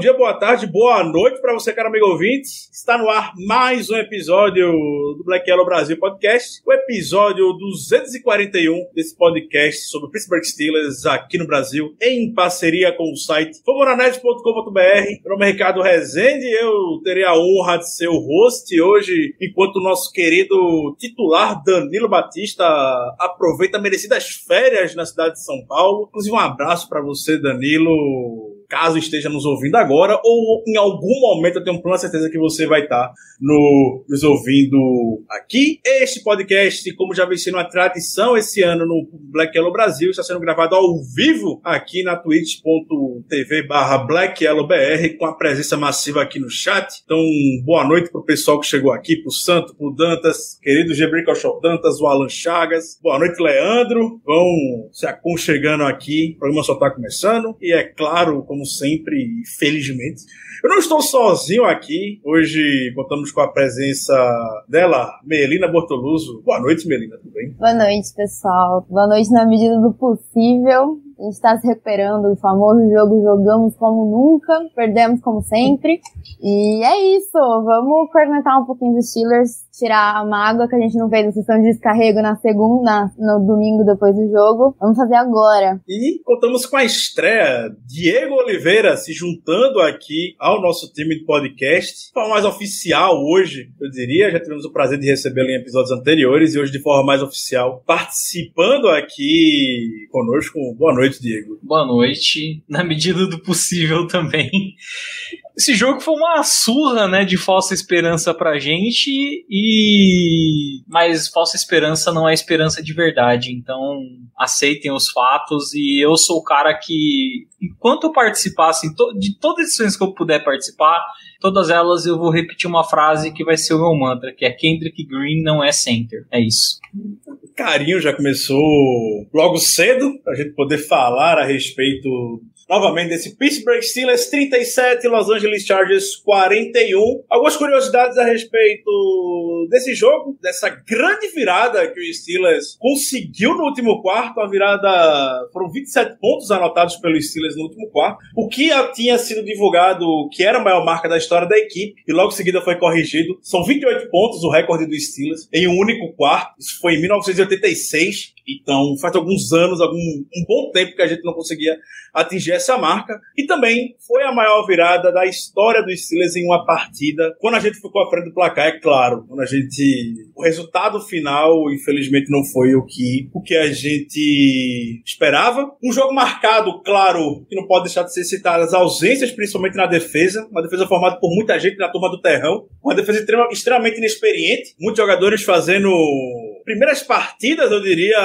dia, boa tarde, boa noite para você, caro amigo ouvintes. Está no ar mais um episódio do Black Yellow Brasil Podcast, o episódio 241 desse podcast sobre o Pittsburgh Steelers aqui no Brasil, em parceria com o site famoranet.com.br. Meu nome é Ricardo Rezende eu terei a honra de ser o host hoje, enquanto o nosso querido titular Danilo Batista aproveita merecidas férias na cidade de São Paulo. Inclusive, um abraço para você, Danilo caso esteja nos ouvindo agora, ou em algum momento eu tenho plena certeza que você vai estar no, nos ouvindo aqui. Este podcast, como já vem sendo uma tradição esse ano no Black Yellow Brasil, está sendo gravado ao vivo aqui na twitch.tv barra Black BR, com a presença massiva aqui no chat. Então, boa noite pro pessoal que chegou aqui, pro Santo, pro Dantas, querido Gebrico Show Dantas, o Alan Chagas. Boa noite, Leandro. Vão se aconchegando aqui, o programa só está começando. E é claro, como sempre, e felizmente, eu não estou sozinho aqui. Hoje contamos com a presença dela, Melina Bortoluso. Boa noite, Melina, tudo bem? Boa noite, pessoal. Boa noite na medida do possível. A gente está se recuperando do famoso jogo Jogamos como nunca, perdemos como sempre. E é isso, vamos cornetar um pouquinho dos Steelers, tirar a mágoa que a gente não fez na sessão de descarrego na segunda, no domingo depois do jogo. Vamos fazer agora. E contamos com a estreia, Diego Oliveira se juntando aqui ao nosso time de podcast. De forma mais oficial hoje, eu diria. Já tivemos o prazer de recebê-lo em episódios anteriores e hoje de forma mais oficial, participando aqui conosco. Boa noite, Diego. Boa noite, na medida do possível também. Esse jogo foi uma surra, né, de falsa esperança pra gente e mas falsa esperança não é esperança de verdade. Então, aceitem os fatos e eu sou o cara que enquanto eu participar assim, de todas as edições que eu puder participar, todas elas eu vou repetir uma frase que vai ser o meu mantra, que é Kendrick Green não é center. É isso. Carinho já começou logo cedo, pra gente poder falar a respeito novamente desse Pittsburgh Steelers 37, Los Angeles Chargers 41. Algumas curiosidades a respeito desse jogo, dessa grande virada que o Steelers conseguiu no último quarto. A virada foram 27 pontos anotados pelo Steelers no último quarto, o que tinha sido divulgado que era a maior marca da história da equipe e logo em seguida foi corrigido. São 28 pontos o recorde do Steelers em um único quarto. Isso foi em 1986. Então, faz alguns anos, algum um bom tempo que a gente não conseguia atingir essa marca. E também foi a maior virada da história dos Steelers em uma partida. Quando a gente ficou à frente do placar, é claro. Quando a gente. O resultado final, infelizmente, não foi o que, o que a gente esperava. Um jogo marcado, claro, que não pode deixar de ser citado as ausências, principalmente na defesa. Uma defesa formada por muita gente na turma do terrão. Uma defesa extremamente inexperiente. Muitos jogadores fazendo primeiras partidas, eu diria,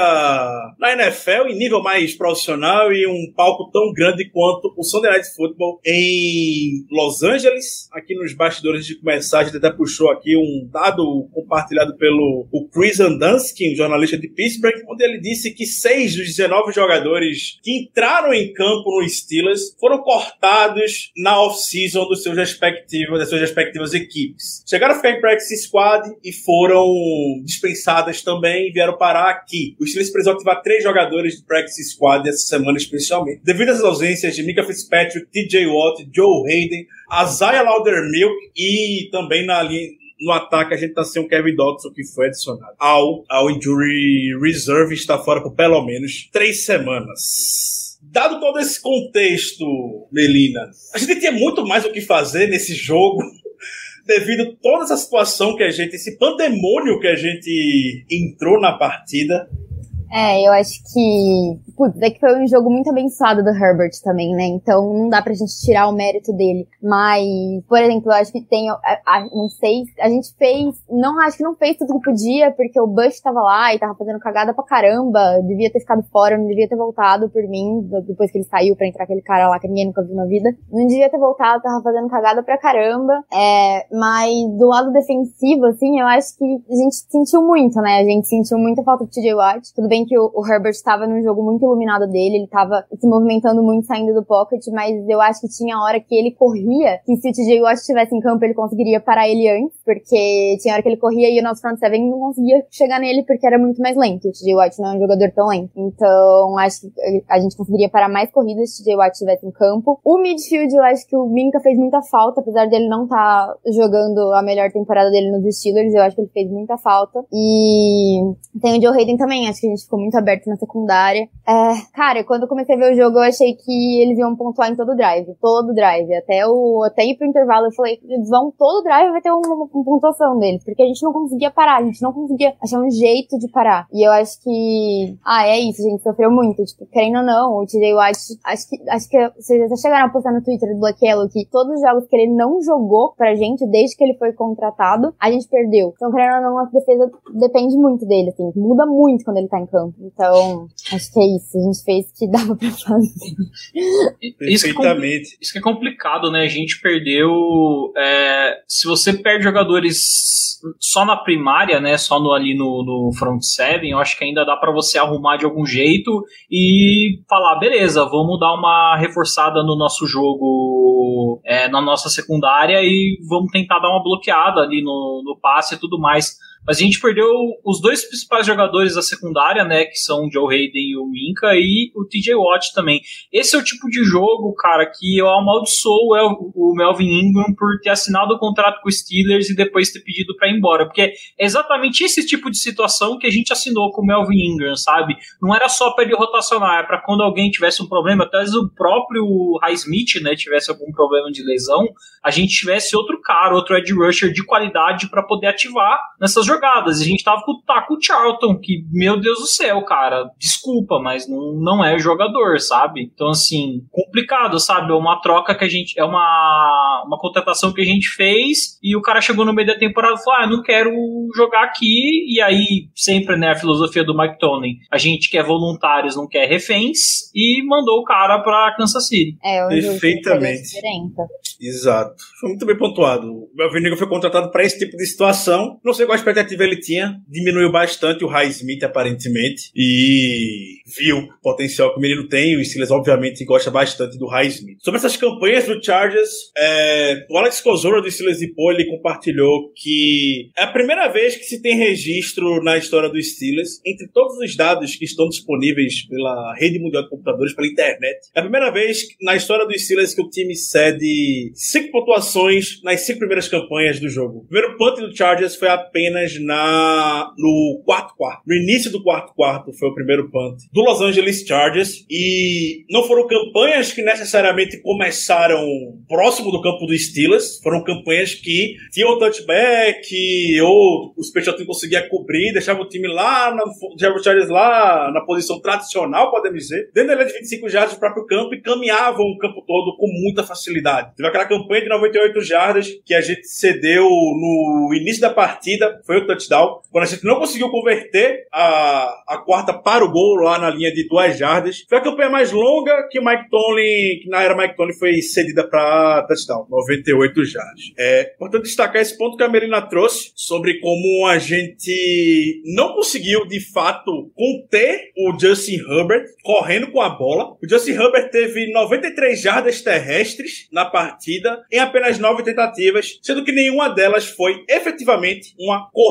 na NFL, em nível mais profissional e um palco tão grande quanto o Sunday Night Football em Los Angeles. Aqui nos bastidores de começar, a gente até puxou aqui um dado compartilhado pelo o Chris Andansky, um jornalista de Pittsburgh, onde ele disse que seis dos 19 jogadores que entraram em campo no Steelers foram cortados na off-season dos seus respectivos, das suas respectivas equipes. Chegaram a ficar em practice squad e foram dispensadas também vieram parar aqui. O Steelers precisou ativar três jogadores de practice squad essa semana especialmente. Devido às ausências de Mika Fitzpatrick, TJ Watt, Joe Hayden, Isaiah Laudermilk e também na linha no ataque a gente tá sem o Kevin Dodson que foi adicionado ao, ao Injury Reserve está fora por pelo menos três semanas. Dado todo esse contexto, Melina, a gente tinha muito mais o que fazer nesse jogo devido a toda essa situação que a gente, esse pandemônio que a gente entrou na partida. É, eu acho que. Putz, é que foi um jogo muito abençoado do Herbert também, né? Então não dá pra gente tirar o mérito dele. Mas, por exemplo, eu acho que tem. A, a, não sei. A gente fez. Não, acho que não fez tudo que podia, porque o Bush tava lá e tava fazendo cagada pra caramba. Devia ter ficado fora, não devia ter voltado por mim, depois que ele saiu pra entrar aquele cara lá que ninguém nunca viu na vida. Não devia ter voltado, tava fazendo cagada pra caramba. É, mas do lado defensivo, assim, eu acho que a gente sentiu muito, né? A gente sentiu muita falta de TJ Watt. Tudo bem que o, o Herbert estava num jogo muito iluminado dele, ele tava se movimentando muito saindo do pocket, mas eu acho que tinha hora que ele corria, que se o TJ Watt estivesse em campo, ele conseguiria parar ele antes, porque tinha hora que ele corria e o nosso front seven não conseguia chegar nele porque era muito mais lento. O TJ Watt não é um jogador tão lento. Então, acho que a gente conseguiria parar mais corridas se o TJ Watt estivesse em campo. O midfield, eu acho que o Minka fez muita falta, apesar dele não estar tá jogando a melhor temporada dele nos Steelers, eu acho que ele fez muita falta. E tem o Joe Hayden também, acho que a gente ficou muito aberto na secundária. É, cara, quando eu comecei a ver o jogo, eu achei que eles iam pontuar em todo drive, todo drive. Até, o, até ir pro intervalo, eu falei, eles vão todo drive vai ter uma, uma, uma pontuação deles, porque a gente não conseguia parar, a gente não conseguia achar um jeito de parar. E eu acho que, ah, é isso, a gente sofreu muito, tipo, querendo ou não, o TJ Watt, acho que, acho que vocês já chegaram a postar no Twitter do Black Yellow que todos os jogos que ele não jogou pra gente, desde que ele foi contratado, a gente perdeu. Então, querendo ou não, a defesa depende muito dele, assim, muda muito quando ele tá em campo. Então, acho que é isso, a gente fez o que dava pra fazer. Isso que, é isso que é complicado, né? A gente perdeu. É, se você perde jogadores só na primária, né? Só no, ali no, no front seven, eu acho que ainda dá para você arrumar de algum jeito e falar, beleza, vamos dar uma reforçada no nosso jogo, é, na nossa secundária e vamos tentar dar uma bloqueada ali no, no passe e tudo mais. Mas a gente perdeu os dois principais jogadores da secundária, né? Que são o Joe Hayden e o Minka, e o TJ Watt também. Esse é o tipo de jogo, cara, que eu amaldiçoo o Melvin Ingram por ter assinado o contrato com os Steelers e depois ter pedido para ir embora. Porque é exatamente esse tipo de situação que a gente assinou com o Melvin Ingram, sabe? Não era só para ele rotacionar, é para quando alguém tivesse um problema, até o próprio Highsmith, né, tivesse algum problema de lesão, a gente tivesse outro cara, outro edge rusher de qualidade para poder ativar nessas jogadas jogadas. E a gente tava com, tá com o Charlton, que, meu Deus do céu, cara, desculpa, mas não, não é jogador, sabe? Então, assim, complicado, sabe? É uma troca que a gente. É uma, uma contratação que a gente fez e o cara chegou no meio da temporada e falou: Ah, não quero jogar aqui. E aí, sempre, né, a filosofia do Mike Tony, a gente quer voluntários, não quer reféns, e mandou o cara pra Kansas City. É, Perfeitamente. Exato. Foi muito bem pontuado. O Melvin foi contratado para esse tipo de situação. Não sei qual a expectativa expectativa ele tinha, diminuiu bastante o High Smith, aparentemente, e viu o potencial que o menino tem. O Steelers, obviamente, gosta bastante do High Smith. Sobre essas campanhas do Chargers, é, o Alex Kozora do Steelers e Pô, ele compartilhou que é a primeira vez que se tem registro na história do Steelers, entre todos os dados que estão disponíveis pela rede mundial de computadores, pela internet, é a primeira vez na história do Steelers que o time cede cinco pontuações nas cinco primeiras campanhas do jogo. O primeiro punt do Chargers foi apenas na no quarto quarto. No início do quarto quarto foi o primeiro punt do Los Angeles Chargers e não foram campanhas que necessariamente começaram próximo do campo do Steelers, foram campanhas que tinham touchback ou o special team conseguia cobrir, deixava o time lá, na, o Chargers lá na posição tradicional, podemos dizer, dentro da linha de 25 jardas do próprio campo e caminhavam o campo todo com muita facilidade. Teve aquela campanha de 98 jardas que a gente cedeu no início da partida, foi o touchdown. Quando a gente não conseguiu converter a, a quarta para o gol lá na linha de duas jardas, foi a campanha mais longa que Mike Tomlin, que na era Mike Tomlin foi cedida para touchdown, 98 jardas. É importante destacar esse ponto que a Melina trouxe sobre como a gente não conseguiu de fato conter o Justin Herbert correndo com a bola. O Justin Herbert teve 93 jardas terrestres na partida em apenas nove tentativas, sendo que nenhuma delas foi efetivamente uma corrida,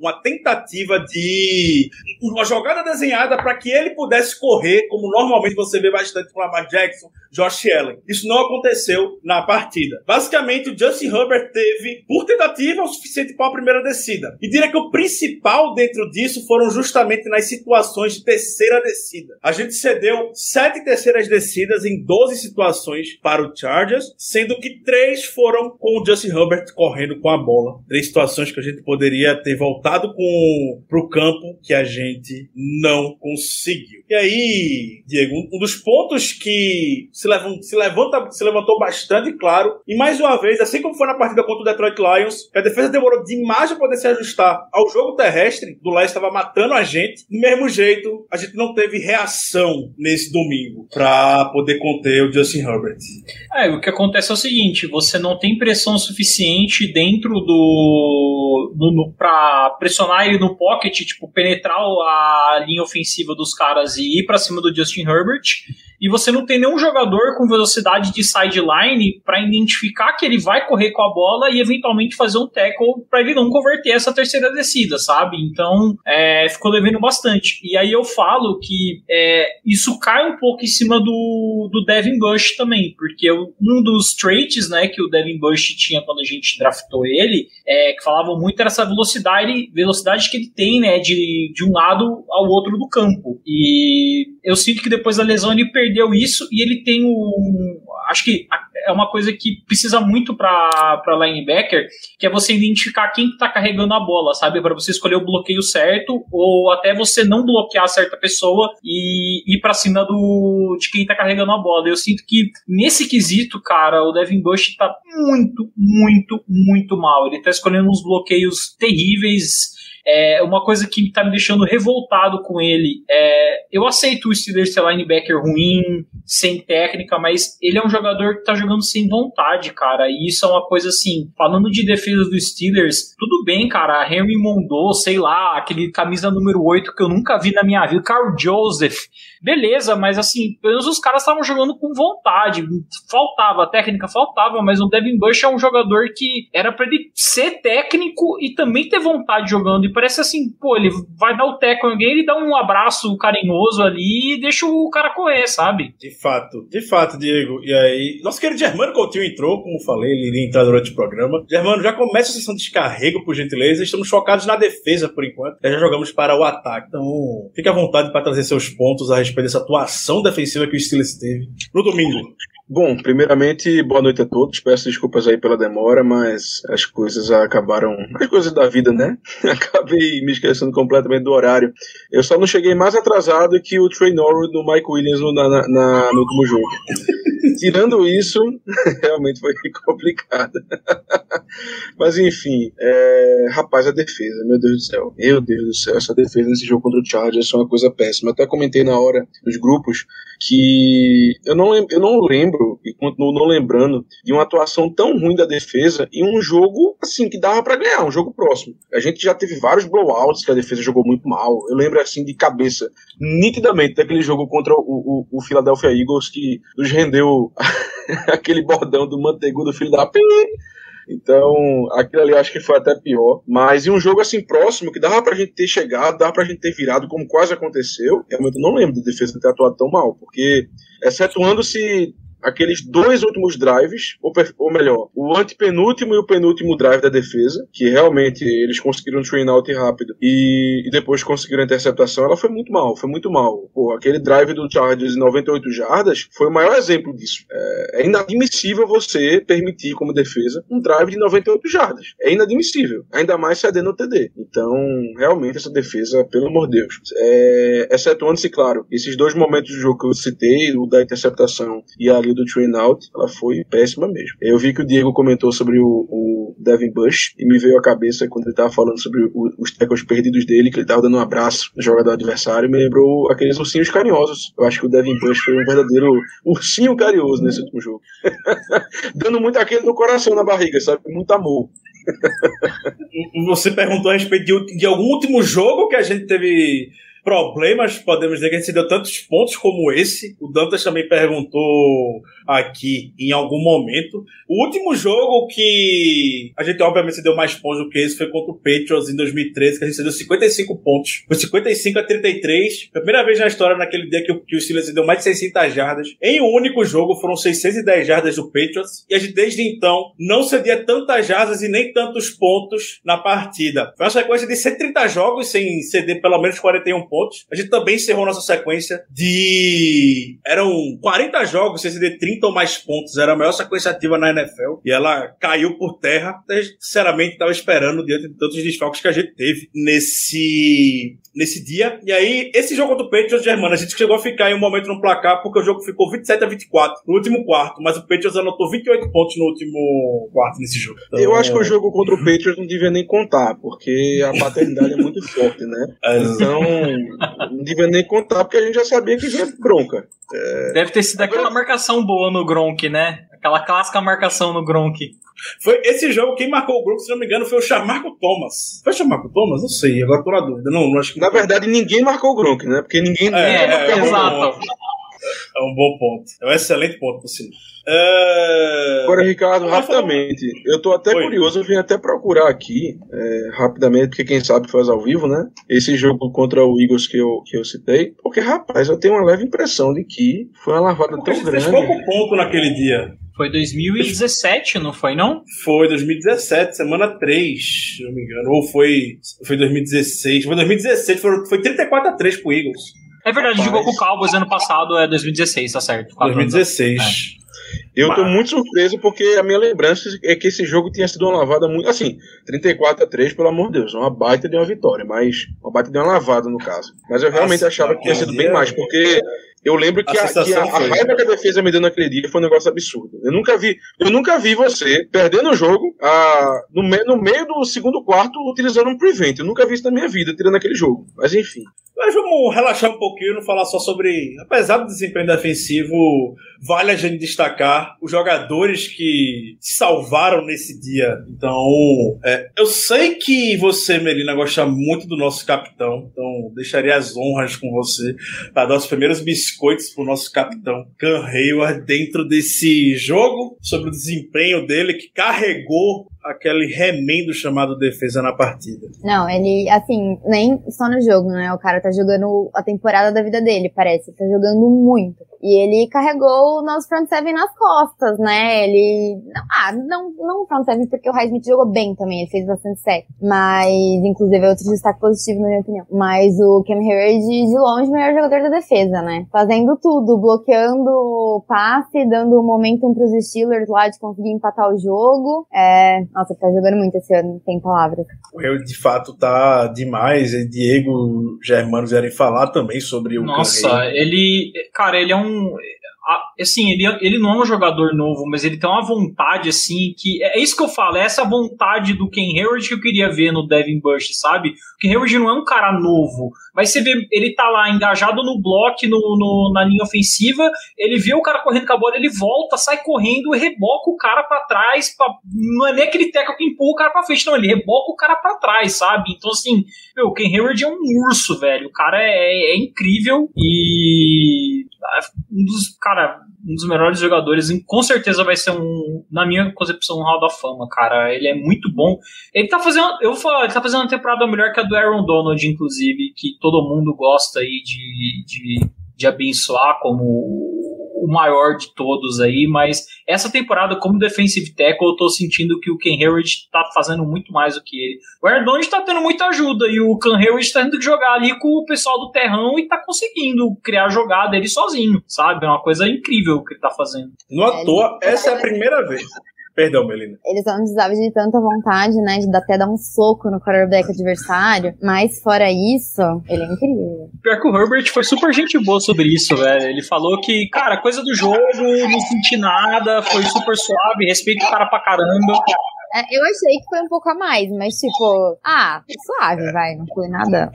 uma tentativa de uma jogada desenhada para que ele pudesse correr, como normalmente você vê bastante com Lamar Jackson, Josh Allen. Isso não aconteceu na partida. Basicamente, o Justin Herbert teve, por tentativa, o suficiente para a primeira descida. E diria que o principal dentro disso foram justamente nas situações de terceira descida. A gente cedeu sete terceiras descidas em 12 situações para o Chargers, sendo que três foram com o Justin Herbert correndo com a bola. Três situações que a gente poderia ter voltado com, pro campo que a gente não conseguiu. E aí, Diego, um dos pontos que se, se, levanta, se levantou bastante claro, e mais uma vez, assim como foi na partida contra o Detroit Lions, a defesa demorou demais para poder se ajustar ao jogo terrestre, do Leste estava matando a gente, do mesmo jeito, a gente não teve reação nesse domingo para poder conter o Justin Herbert. É, o que acontece é o seguinte, você não tem pressão suficiente dentro do, do, do para pressionar ele no pocket, tipo penetrar a linha ofensiva dos caras e ir para cima do Justin Herbert e você não tem nenhum jogador com velocidade de sideline para identificar que ele vai correr com a bola e eventualmente fazer um tackle para ele não converter essa terceira descida, sabe? Então é, ficou devendo bastante. E aí eu falo que é, isso cai um pouco em cima do, do Devin Bush também, porque um dos traits né, que o Devin Bush tinha quando a gente draftou ele, é, que falavam muito era essa velocidade, velocidade que ele tem né, de, de um lado ao outro do campo. E eu sinto que depois da lesão ele perdeu isso e ele tem um. Acho que é uma coisa que precisa muito para linebacker, que é você identificar quem está carregando a bola, sabe? Para você escolher o bloqueio certo, ou até você não bloquear certa pessoa e ir para cima do, de quem está carregando a bola. Eu sinto que nesse quesito, cara, o Devin Bush está muito, muito, muito mal. Ele está escolhendo uns bloqueios terríveis é, uma coisa que tá me deixando revoltado com ele é. Eu aceito o Steelers ser linebacker ruim, sem técnica, mas ele é um jogador que tá jogando sem vontade, cara. E isso é uma coisa assim. Falando de defesa dos Steelers, tudo bem, cara. Henry Mondou, sei lá, aquele camisa número 8 que eu nunca vi na minha vida, Carl Joseph. Beleza, mas assim, pelo menos os caras estavam jogando com vontade. Faltava, a técnica faltava, mas o Devin Bush é um jogador que era para ele ser técnico e também ter vontade jogando. E parece assim, pô, ele vai dar o teco em alguém, ele dá um abraço carinhoso ali e deixa o cara correr, sabe? De fato, de fato, Diego. E aí, nosso querido Germano Coutinho entrou, como falei, ele iria entrar durante o programa. Germano, já começa a sessão de descarrego, por gentileza. Estamos focados na defesa por enquanto. Já jogamos para o ataque. Então, fique à vontade para trazer seus pontos a respeito dessa atuação defensiva que o Steelers teve no domingo. Bom, primeiramente, boa noite a todos. Peço desculpas aí pela demora, mas as coisas acabaram. As coisas da vida, né? Acabei me esquecendo completamente do horário. Eu só não cheguei mais atrasado que o Trey Norwood do Mike Williams no, na, na, no último jogo. Tirando isso, realmente foi complicado. Mas enfim, é... rapaz, a defesa, meu Deus do céu. Meu Deus do céu, essa defesa nesse jogo contra o Chargers é uma coisa péssima. Até comentei na hora nos grupos que eu não, eu não lembro, e continuo não lembrando, de uma atuação tão ruim da defesa em um jogo assim que dava para ganhar, um jogo próximo. A gente já teve vários blowouts que a defesa jogou muito mal. Eu lembro assim de cabeça, nitidamente, daquele jogo contra o, o, o Philadelphia Eagles que nos rendeu aquele bordão do manteigo do filho da P. Então, aquilo ali acho que foi até pior. Mas em um jogo assim próximo, que dava pra gente ter chegado, dava pra gente ter virado, como quase aconteceu, realmente eu não lembro da defesa ter atuado tão mal, porque, excetuando-se aqueles dois últimos drives, ou, ou, melhor, o antepenúltimo e o penúltimo drive da defesa, que realmente eles conseguiram um train out rápido e, e, depois conseguiram a interceptação, ela foi muito mal, foi muito mal. Pô, aquele drive do Chargers em 98 jardas foi o maior exemplo disso. É, é inadmissível você permitir como defesa um drive de 98 jardas. É inadmissível, ainda mais cedendo o TD. Então, realmente essa defesa, pelo amor de Deus, é, excetuando-se, claro, esses dois momentos do jogo que eu citei, o da interceptação e ali do Train Out, ela foi péssima mesmo. Eu vi que o Diego comentou sobre o, o Devin Bush e me veio à cabeça quando ele estava falando sobre o, os tackles perdidos dele, que ele estava dando um abraço no jogador adversário, me lembrou aqueles ursinhos carinhosos. Eu acho que o Devin Bush foi um verdadeiro ursinho carinhoso nesse último jogo. dando muito aquele no coração, na barriga, sabe? Muito amor. Você perguntou a respeito de, de algum último jogo que a gente teve problemas, podemos dizer que a gente deu tantos pontos como esse. O Dantas também perguntou aqui em algum momento. O último jogo que a gente obviamente deu mais pontos do que esse foi contra o Patriots em 2013, que a gente deu 55 pontos. Foi 55 a 33. Primeira vez na história naquele dia que o, que o Steelers deu mais de 600 jardas. Em um único jogo foram 610 jardas do Patriots. E a gente desde então não cedia tantas jardas e nem tantos pontos na partida. Foi uma sequência de 130 jogos sem ceder pelo menos 41 pontos pontos. A gente também encerrou nossa sequência de. Eram 40 jogos, sem ceder 30 ou mais pontos. Era a maior sequência ativa na NFL. E ela caiu por terra. Eu, sinceramente, estava esperando diante de tantos desfalques que a gente teve nesse, nesse dia. E aí, esse jogo do Patriots, Germano, a gente chegou a ficar em um momento no placar porque o jogo ficou 27 a 24 no último quarto. Mas o Patriots anotou 28 pontos no último quarto nesse jogo. Então, Eu acho que o jogo contra o Patriots não devia nem contar, porque a paternidade é muito forte, né? Então, não devia nem contar, porque a gente já sabia que vinha bronca. Deve ter sido aquela marcação boa no Gronk, né? Aquela clássica marcação no Gronk. Foi esse jogo, quem marcou o grupo, se não me engano, foi o Chamarco Thomas. Foi o Chamarco Thomas? Não sei, agora tô na dúvida. Não, não acho que Na verdade, ninguém marcou o Gronk, né? Porque ninguém. É, É, é, é um exato. bom ponto. É um bom ponto. É um excelente ponto, por sinal. É... Agora, Ricardo, rapidamente, eu tô até Oi. curioso, eu vim até procurar aqui, é, rapidamente, porque quem sabe faz ao vivo, né? Esse jogo contra o Eagles que eu, que eu citei, porque, rapaz, eu tenho uma leve impressão de que foi uma lavada Porque tão gente fez grande. pouco ponto naquele dia. Foi 2017, não foi, não? Foi 2017, semana 3, se não me engano. Ou foi, foi 2016. Foi 2016, foi, foi 34 a 3 pro Eagles. É verdade, Rapaz. jogou com o Cowboys ano passado, é 2016, tá certo. Quatro anos 2016. Eu tô Mas- muito surpreso porque a minha lembrança é que esse jogo tinha sido uma lavada muito. Assim, 34 a 3, pelo amor de Deus, uma baita de uma vitória, mas uma baita de uma lavada no caso. Mas eu realmente Nossa, achava que tinha sido bem naquele mais, porque eu lembro que A a, que a- a raiva que a defesa me deu naquele dia foi um negócio absurdo. Eu nunca vi, eu nunca vi você perdendo o jogo ah, no, me- no meio do segundo quarto utilizando um prevent. Eu nunca vi isso na minha vida, tirando aquele jogo. Mas enfim. Mas vamos relaxar um pouquinho e não falar só sobre. Apesar do desempenho defensivo, vale a gente destacar os jogadores que se salvaram nesse dia. Então, é, eu sei que você, Melina, gosta muito do nosso capitão. Então, deixaria as honras com você para dar os primeiros biscoitos pro nosso capitão, Can Hayward, dentro desse jogo, sobre o desempenho dele, que carregou aquele remendo chamado defesa na partida. Não, ele, assim, nem só no jogo, né? O cara tá jogando a temporada da vida dele, parece. Tá jogando muito. E ele carregou o nosso front seven nas costas, né? Ele. não- ah, não, não o front seven, porque o Highsmith jogou bem também, ele fez bastante sec. Mas, inclusive, é outro destaque positivo, na minha opinião. Mas o Cam Hayward, de longe, o melhor jogador da defesa, né? Fazendo tudo, bloqueando passe, dando momentum pros Steelers lá de conseguir empatar o jogo. É. Nossa, tá jogando muito esse ano, tem palavras. O Rio de fato tá demais. E Diego Germano vierem falar também sobre o Nossa, ele. Cara, ele é um. Assim, ele, ele não é um jogador novo, mas ele tem uma vontade, assim, que. É isso que eu falo, é essa vontade do Ken Hayward que eu queria ver no Devin Bush, sabe? O Ken Hayward não é um cara novo, mas você vê, ele tá lá engajado no bloco, no, no- na linha ofensiva, ele vê o cara correndo com a bola, ele volta, sai correndo reboca o cara pra trás. pra- não é nem aquele teco que empurra o cara pra frente, não, ele reboca o cara pra trás, sabe? Então, assim, meu, o Ken Hayward é um urso, velho. O cara é, é incrível e. ah, Um dos, cara, um dos melhores jogadores, com certeza vai ser um, na minha concepção, um Hall da Fama, cara. Ele é muito bom. Ele tá fazendo, eu vou falar, ele tá fazendo uma temporada melhor que a do Aaron Donald, inclusive, que todo mundo gosta aí de, de, de abençoar como o maior de todos aí, mas essa temporada, como defensive tackle, eu tô sentindo que o Ken Hayward tá fazendo muito mais do que ele. O Aaron Donald tá tendo muita ajuda e o Ken Hayward tá tendo que jogar ali com o pessoal do terrão e tá conseguindo criar jogada ele sozinho, sabe? É uma coisa incrível que ele tá fazendo. Não à toa, essa é a primeira vez. Perdão, Melina. Eles não precisavam de tanta vontade, né? De até dar um soco no quarterback adversário. Mas fora isso, ele é incrível. Pior que o Herbert foi super gente boa sobre isso, velho. Ele falou que, cara, coisa do jogo, não senti nada, foi super suave, respeito o cara pra caramba. É, eu achei que foi um pouco a mais, mas tipo, ah, suave, vai, não foi nada.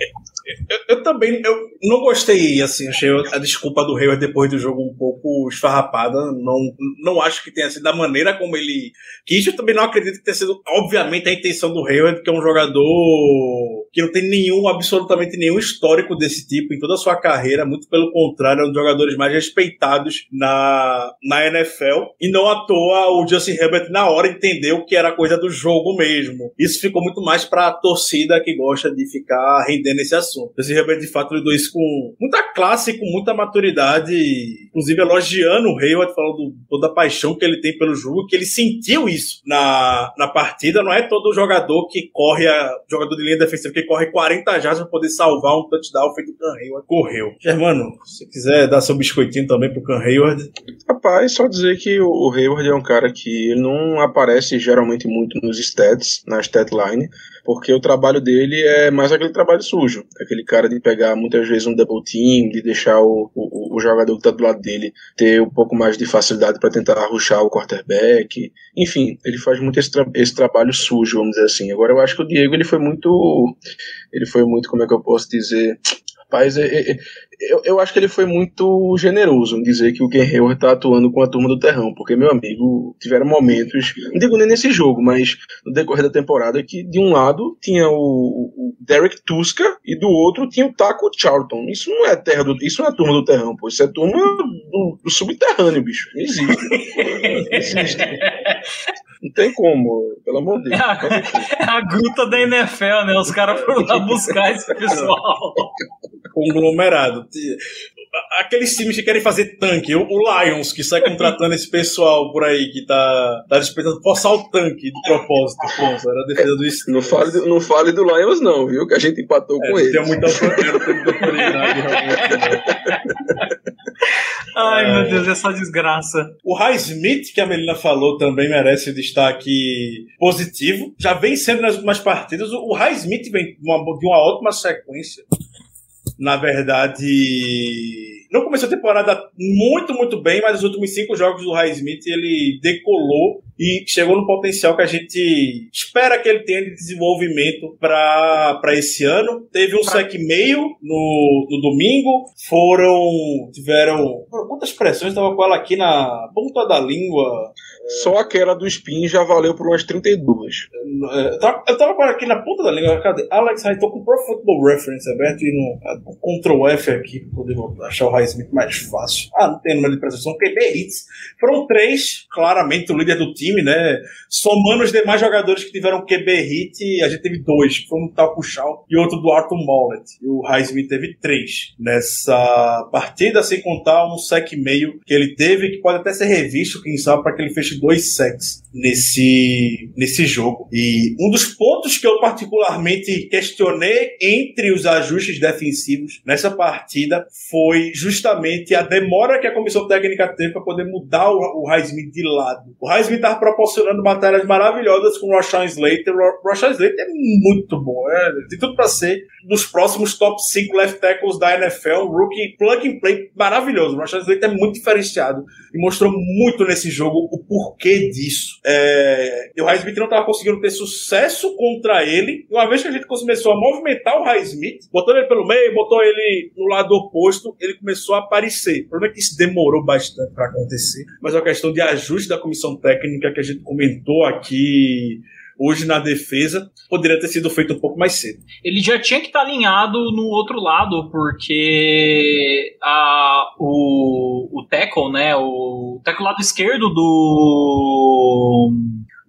Eu, eu também eu não gostei, assim, achei a desculpa do Hayward depois do jogo um pouco esfarrapada. Não, não acho que tenha sido da maneira como ele quis. Eu também não acredito que tenha sido, obviamente, a intenção do Hayward, que é um jogador que não tem nenhum, absolutamente nenhum histórico desse tipo em toda a sua carreira. Muito pelo contrário, é um dos jogadores mais respeitados na, na NFL. E não à toa o Justin Herbert, na hora, entendeu que era coisa do jogo mesmo. Isso ficou muito mais pra torcida que gosta de ficar rendendo esse assunto. Justin Herbert, de fato, lidou isso com muita classe, com muita maturidade, inclusive elogiando o Hayward, falando toda a paixão que ele tem pelo jogo, que ele sentiu isso na, na partida. Não é todo jogador que corre, a, jogador de linha defensiva que porque corre 40 jardas pra poder salvar um touchdown feito o Can Hayward. Correu. Germano, se quiser dar seu biscoitinho também pro Can Hayward. Rapaz, só dizer que o- Hayward é um cara que ele não aparece geralmente muito nos stats, na stat line, porque o trabalho dele é mais aquele trabalho sujo. Aquele cara de pegar muitas vezes um double team, de deixar o, o, o jogador que tá do lado dele ter um pouco mais de facilidade para tentar arruchar o quarterback. Enfim, ele faz muito esse, tra- esse trabalho sujo, vamos dizer assim. Agora eu acho que o Diego ele foi muito. Ele foi muito, como é que eu posso dizer? Rapaz, é- é- é- eu, eu acho que ele foi muito generoso em dizer que o Ken Hayward tá atuando com a turma do terrão, porque, meu amigo, tiveram momentos, não digo nem nesse jogo, mas no decorrer da temporada, que de um lado tinha o, o Derek Tuska e do outro tinha o Taco Charlton. Isso não é terra do, isso não é turma do terrão, pô. Isso é turma do, do subterrâneo, bicho. Não existe. Não existe. Não tem como, pelo amor de Deus. Mas, enfim. É a gruta da NFL, né? Os caras foram lá buscar esse pessoal. Conglomerado. Aqueles times que querem fazer tanque, o, o Lions, que sai contratando esse pessoal por aí que tá, tá dispensando forçar o tanque de propósito. Pô, era a defesa do Steelers. Não fale, do- não fale do Lions, não, viu? Que a gente empatou É, com ele. tem muita, autoridade, realmente. Ai, meu Deus, essa desgraça. O Highsmith, que a Melina falou, também merece destaque positivo. Já vem sendo nas últimas partidas. O Highsmith vem de uma, de uma ótima sequência. Na verdade, não começou a temporada muito, muito bem, mas os últimos cinco jogos do Highsmith ele decolou e chegou no potencial que a gente espera que ele tenha de desenvolvimento para esse ano. Teve um sec meio no, no domingo, foram. tiveram. Quantas pressões? Estava com ela aqui na ponta da língua. Só aquela do Spin já valeu por umas 32. É, eu tava, eu aqui na ponta da língua. Cadê? Alex Ray tô com o Pro Football Reference aberto e no ah, Ctrl F aqui pra poder achar o Highsmith mais fácil. Ah, não tem número de prestação. QB hits. Foram três, claramente, o líder do time, né? Somando os demais jogadores que tiveram QB hit, a gente teve dois, que foi um tal puxal e outro do Arthur Mollett. E o Highsmith teve três nessa partida, sem contar um sec meio que ele teve, que pode até ser revisto, quem sabe, para que ele fez Dois sexos nesse, nesse jogo. E um dos pontos que eu particularmente questionei entre os ajustes defensivos nessa partida foi justamente a demora que a comissão técnica teve para poder mudar o, o Highsmith de lado. O Highsmith estava proporcionando batalhas maravilhosas com o Rashawn Slater. O Rashawn Slater é muito bom, é, tem tudo para ser dos próximos top 5 left tackles da NFL, rookie plug and play maravilhoso. O Rashawn Slater é muito diferenciado e mostrou muito nesse jogo o porquê disso. É, e o Highsmith não estava conseguindo ter sucesso contra ele. E uma vez que a gente começou a movimentar o Highsmith, botando ele pelo meio, botou ele no lado oposto, ele começou a aparecer. O problema é que isso demorou bastante para acontecer, mas é uma questão de ajuste da comissão técnica que a gente comentou aqui hoje na defesa, poderia ter sido feito um pouco mais cedo. Ele já tinha que estar alinhado no outro lado, porque a, o, o tackle, né? O tackle lado esquerdo do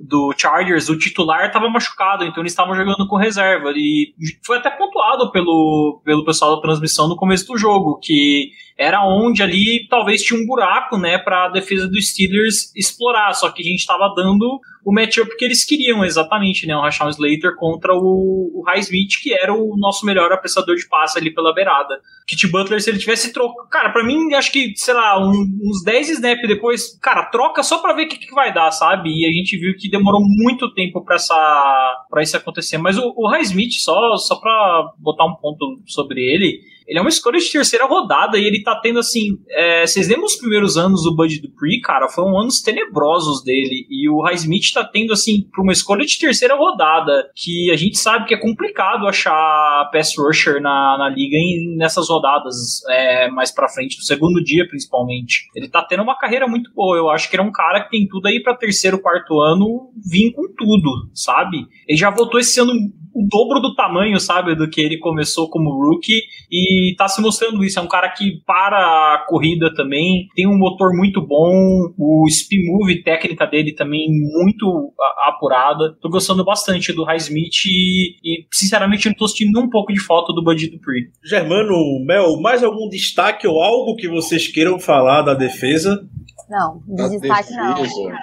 do Chargers, o titular estava machucado, então eles estavam jogando com reserva. E foi até pontuado pelo, pelo pessoal da transmissão no começo do jogo, que era onde ali talvez tinha um buraco, né, para a defesa dos Steelers explorar. Só que a gente estava dando o matchup que eles queriam, exatamente, né, o Rashawn Slater contra o, o Highsmith, que era o nosso melhor apressador de passe ali pela beirada. Kit Butler, se ele tivesse troca, cara, para mim acho que, sei lá, um, uns 10 snaps depois, cara, troca só para ver o que, que vai dar, sabe? E a gente viu que demorou muito tempo para essa para isso acontecer. Mas o, o Highsmith, só só para botar um ponto sobre ele, ele é uma escolha de terceira rodada e ele tá tendo assim. É, vocês lembram os primeiros anos do Bud Dupree, cara? Foram anos tenebrosos dele. E o Highsmith tá tendo, assim, pra uma escolha de terceira rodada, que a gente sabe que é complicado achar pass rusher na, na liga em, nessas rodadas é, mais pra frente, no segundo dia principalmente. Ele tá tendo uma carreira muito boa. Eu acho que ele é um cara que tem tudo aí pra terceiro, quarto ano vir com tudo, sabe? Ele já voltou esse ano o dobro do tamanho, sabe, do que ele começou como rookie e tá se mostrando isso. É um cara que para a corrida também, tem um motor muito bom, o spin move técnica dele também muito apurada. Tô gostando bastante do Highsmith e, e sinceramente eu tô sentindo um pouco de falta do Bandido Dupree. Germano, Mel, mais algum destaque ou algo que vocês queiram falar da defesa? Não, de destaque não. defesa.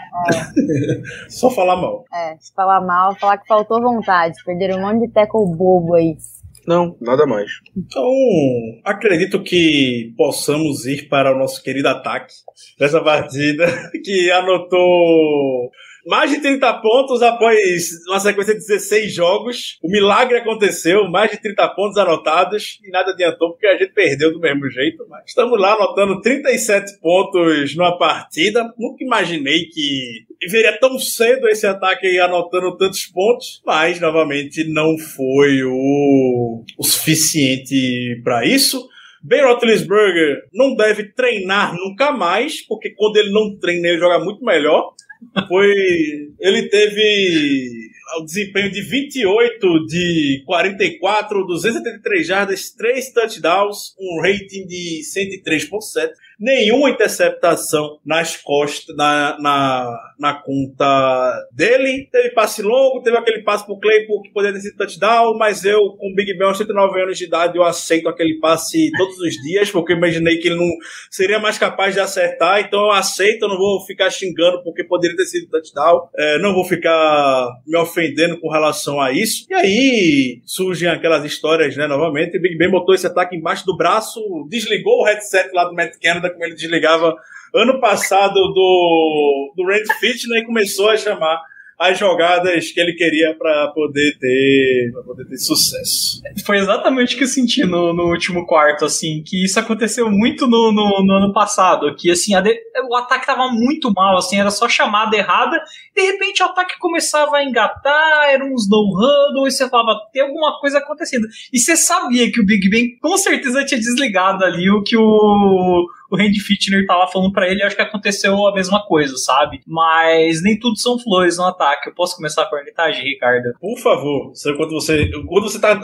Só falar mal. É, se falar mal, falar que faltou vontade. Perderam um monte de tackle bobo aí. Não, nada mais. Então, acredito que possamos ir para o nosso querido ataque dessa partida, que anotou mais de 30 pontos após uma sequência de 16 jogos. O milagre aconteceu, mais de 30 pontos anotados e nada adiantou porque a gente perdeu do mesmo jeito. Mas estamos lá anotando 37 pontos numa partida. Nunca imaginei que veria tão cedo esse ataque anotando tantos pontos, mas novamente não foi o, o suficiente para isso. Ben Roethlisberger não deve treinar nunca mais, porque quando ele não treina ele joga muito melhor. Foi. Ele teve o desempenho de 28 de 44, 273 jardas, 3 touchdowns, um rating de 103.7 nenhuma interceptação nas costas, na, na, na conta dele. Teve passe longo, teve aquele passe pro Claypool que poderia ter sido touchdown, mas eu, com o Big Ben aos 109 anos de idade, eu aceito aquele passe todos os dias, porque eu imaginei que ele não seria mais capaz de acertar, então eu aceito, eu não vou ficar xingando porque poderia ter sido touchdown, é, não vou ficar me ofendendo com relação a isso. E aí surgem aquelas histórias, né, novamente, o Big Ben botou esse ataque embaixo do braço, desligou o headset lá do Matt Canada como ele desligava ano passado do, do Randy Fitness e começou a chamar as jogadas que ele queria para poder ter para poder ter sucesso. Foi exatamente o que eu senti no, no último quarto, assim, que isso aconteceu muito no, no, no ano passado, que assim, de, o ataque tava muito mal, assim, era só chamada errada, de repente o ataque começava a engatar, era uns no huddle, e você falava, tem alguma coisa acontecendo. E você sabia que o Big Ben com certeza tinha desligado ali o que o o Randy Fitner tava falando para ele, acho que aconteceu a mesma coisa, sabe? Mas nem tudo são flores no ataque. Eu posso começar a cornetagem, Ricardo? Por favor, quando você, quando você tá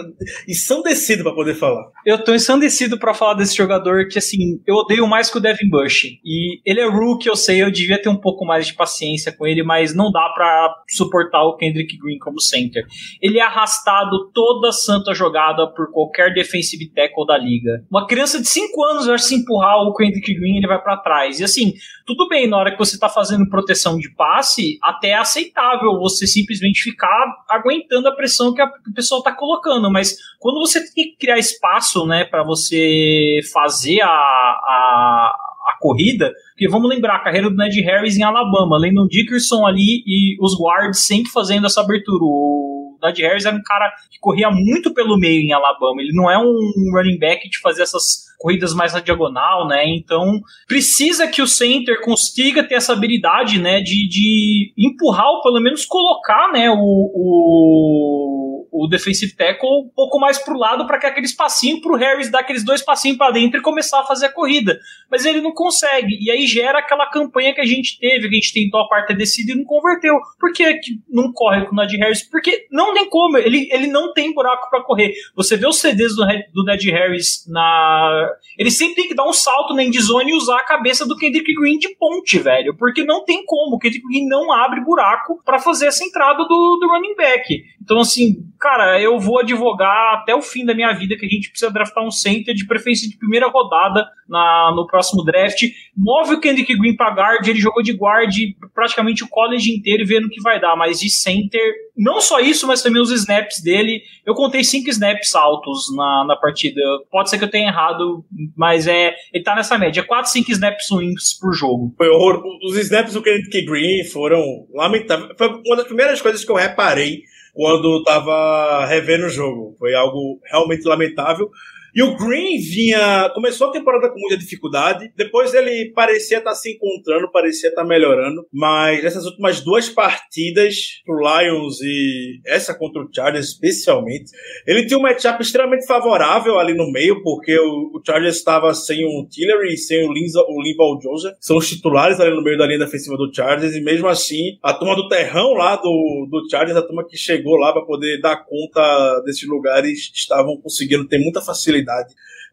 ensandecido para poder falar. Eu tô ensandecido para falar desse jogador que, assim, eu odeio mais que o Devin Bush. E ele é rookie, eu sei, eu devia ter um pouco mais de paciência com ele, mas não dá para suportar o Kendrick Green como center. Ele é arrastado toda santa jogada por qualquer defensive tackle da liga. Uma criança de 5 anos vai se empurrar o Kendrick Kendrick Green ele vai para trás. E assim, tudo bem, na hora que você está fazendo proteção de passe, até é aceitável você simplesmente ficar aguentando a pressão que, a, o pessoal está colocando, mas quando você tem que criar espaço, né, para você fazer a, a a corrida, porque vamos lembrar a carreira do Ned Harris em Alabama, Landon Dickerson ali e os guards sempre fazendo essa abertura. O Ned Harris era um cara que corria muito pelo meio em Alabama, ele não é um running back de fazer essas corridas mais na diagonal, né? Então precisa que o center consiga ter essa habilidade, né, de, de empurrar ou pelo menos colocar, né, o, o, o defensive tackle um pouco mais pro lado para que aquele espacinho pro Harris dar aqueles dois passinhos para dentro e começar a fazer a corrida. Mas ele não consegue. E aí gera aquela campanha que a gente teve, que a gente tentou a quarta descida e não converteu. Por que, que não corre com o Ned Harris? Porque não tem como, ele, ele não tem buraco para correr. Você vê os CDs do, do Ned Harris na ele sempre tem que dar um salto na endzone e usar a cabeça do Kendrick Green de ponte, velho. Porque não tem como. O Kendrick Green não abre buraco para fazer essa entrada do, do running back. Então, assim, cara, eu vou advogar até o fim da minha vida que a gente precisa draftar um center de preferência de primeira rodada na, no próximo draft. Move o Kendrick Green pra guard, ele jogou de guard praticamente o college inteiro e vendo o que vai dar. Mas de center, não só isso, mas também os snaps dele. Eu contei cinco snaps altos na, na partida. Pode ser que eu tenha errado, mas é ele tá nessa média. 4, 5 snaps wins por jogo. Foi horror. Os snaps do Kendrick Green foram lamentáveis. Foi uma das primeiras coisas que eu reparei quando tava revendo o jogo. Foi algo realmente lamentável. E o Green vinha. Começou a temporada com muita dificuldade. Depois ele parecia estar tá se encontrando, parecia estar tá melhorando. Mas nessas últimas duas partidas pro Lions e essa contra o Chargers especialmente, ele tinha um matchup extremamente favorável ali no meio, porque o, o Chargers estava sem o Tillery e sem o, Linza, o Linval Joseph, são os titulares ali no meio da linha defensiva do Chargers, e mesmo assim, a turma do terrão lá do, do Chargers, a turma que chegou lá para poder dar conta desses lugares, estavam conseguindo ter muita facilidade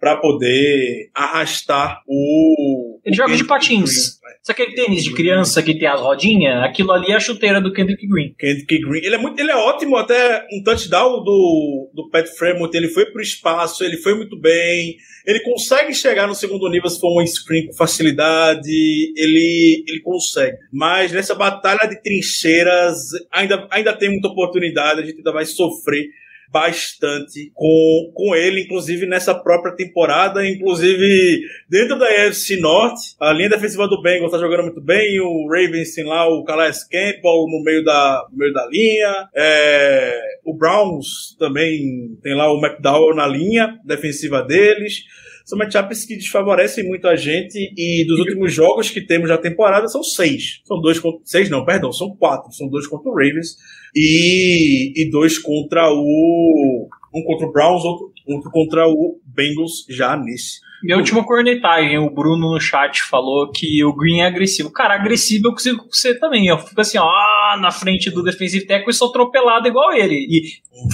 para poder arrastar o. Ele joga de patins. Sabe aquele tênis de criança que tem as rodinhas? Aquilo ali é a chuteira do Kendrick Green. Kendrick Green. Ele é, muito, ele é ótimo, até um touchdown do, do Pat Fremont. Ele foi pro espaço, ele foi muito bem. Ele consegue chegar no segundo nível se for um screen com facilidade. Ele, ele consegue. Mas nessa batalha de trincheiras, ainda, ainda tem muita oportunidade. A gente ainda vai sofrer bastante com, com ele, inclusive nessa própria temporada, inclusive dentro da AFC Norte, a linha defensiva do Bengals tá jogando muito bem, o Ravens tem lá o Calais Campbell no meio da, no meio da linha, é, o Browns também tem lá o McDowell na linha defensiva deles, são matchups que desfavorecem muito a gente e dos últimos jogos que temos na temporada são seis. São dois contra. Seis não, perdão, são quatro. São dois contra o Ravens e, e dois contra o. Um contra o Browns, outro contra o Bengals já nesse. Minha última cornetagem, o Bruno no chat falou que o Green é agressivo. Cara, agressivo eu consigo ser também. Eu fico assim, ó, na frente do defensive tackle e sou atropelado igual ele. E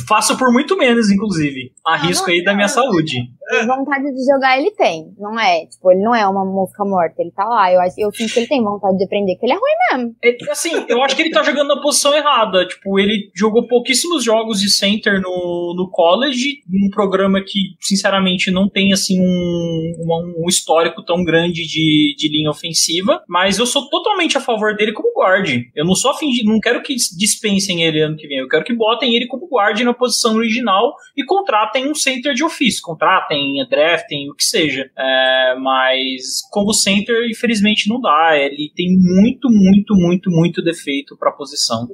faço por muito menos, inclusive. Arrisco aí da minha saúde. Vontade de jogar ele tem, não é? Tipo, ele não é uma mosca morta, ele tá lá. Eu, acho, eu sinto que ele tem vontade de aprender, que ele é ruim mesmo. É, assim, eu acho que ele tá jogando na posição errada. Tipo, ele jogou pouquíssimos jogos de center no, no college, num programa que, sinceramente, não tem, assim, um, um, um histórico tão grande de, de linha ofensiva. Mas eu sou totalmente a favor dele como guard. Eu não afim de, não quero que dispensem ele ano que vem. Eu quero que botem ele como guard na posição original e contratem um center de ofício. Contratem, draftem, o que seja. É, mas como center, infelizmente, não dá. Ele tem muito, muito, muito, muito defeito para posição.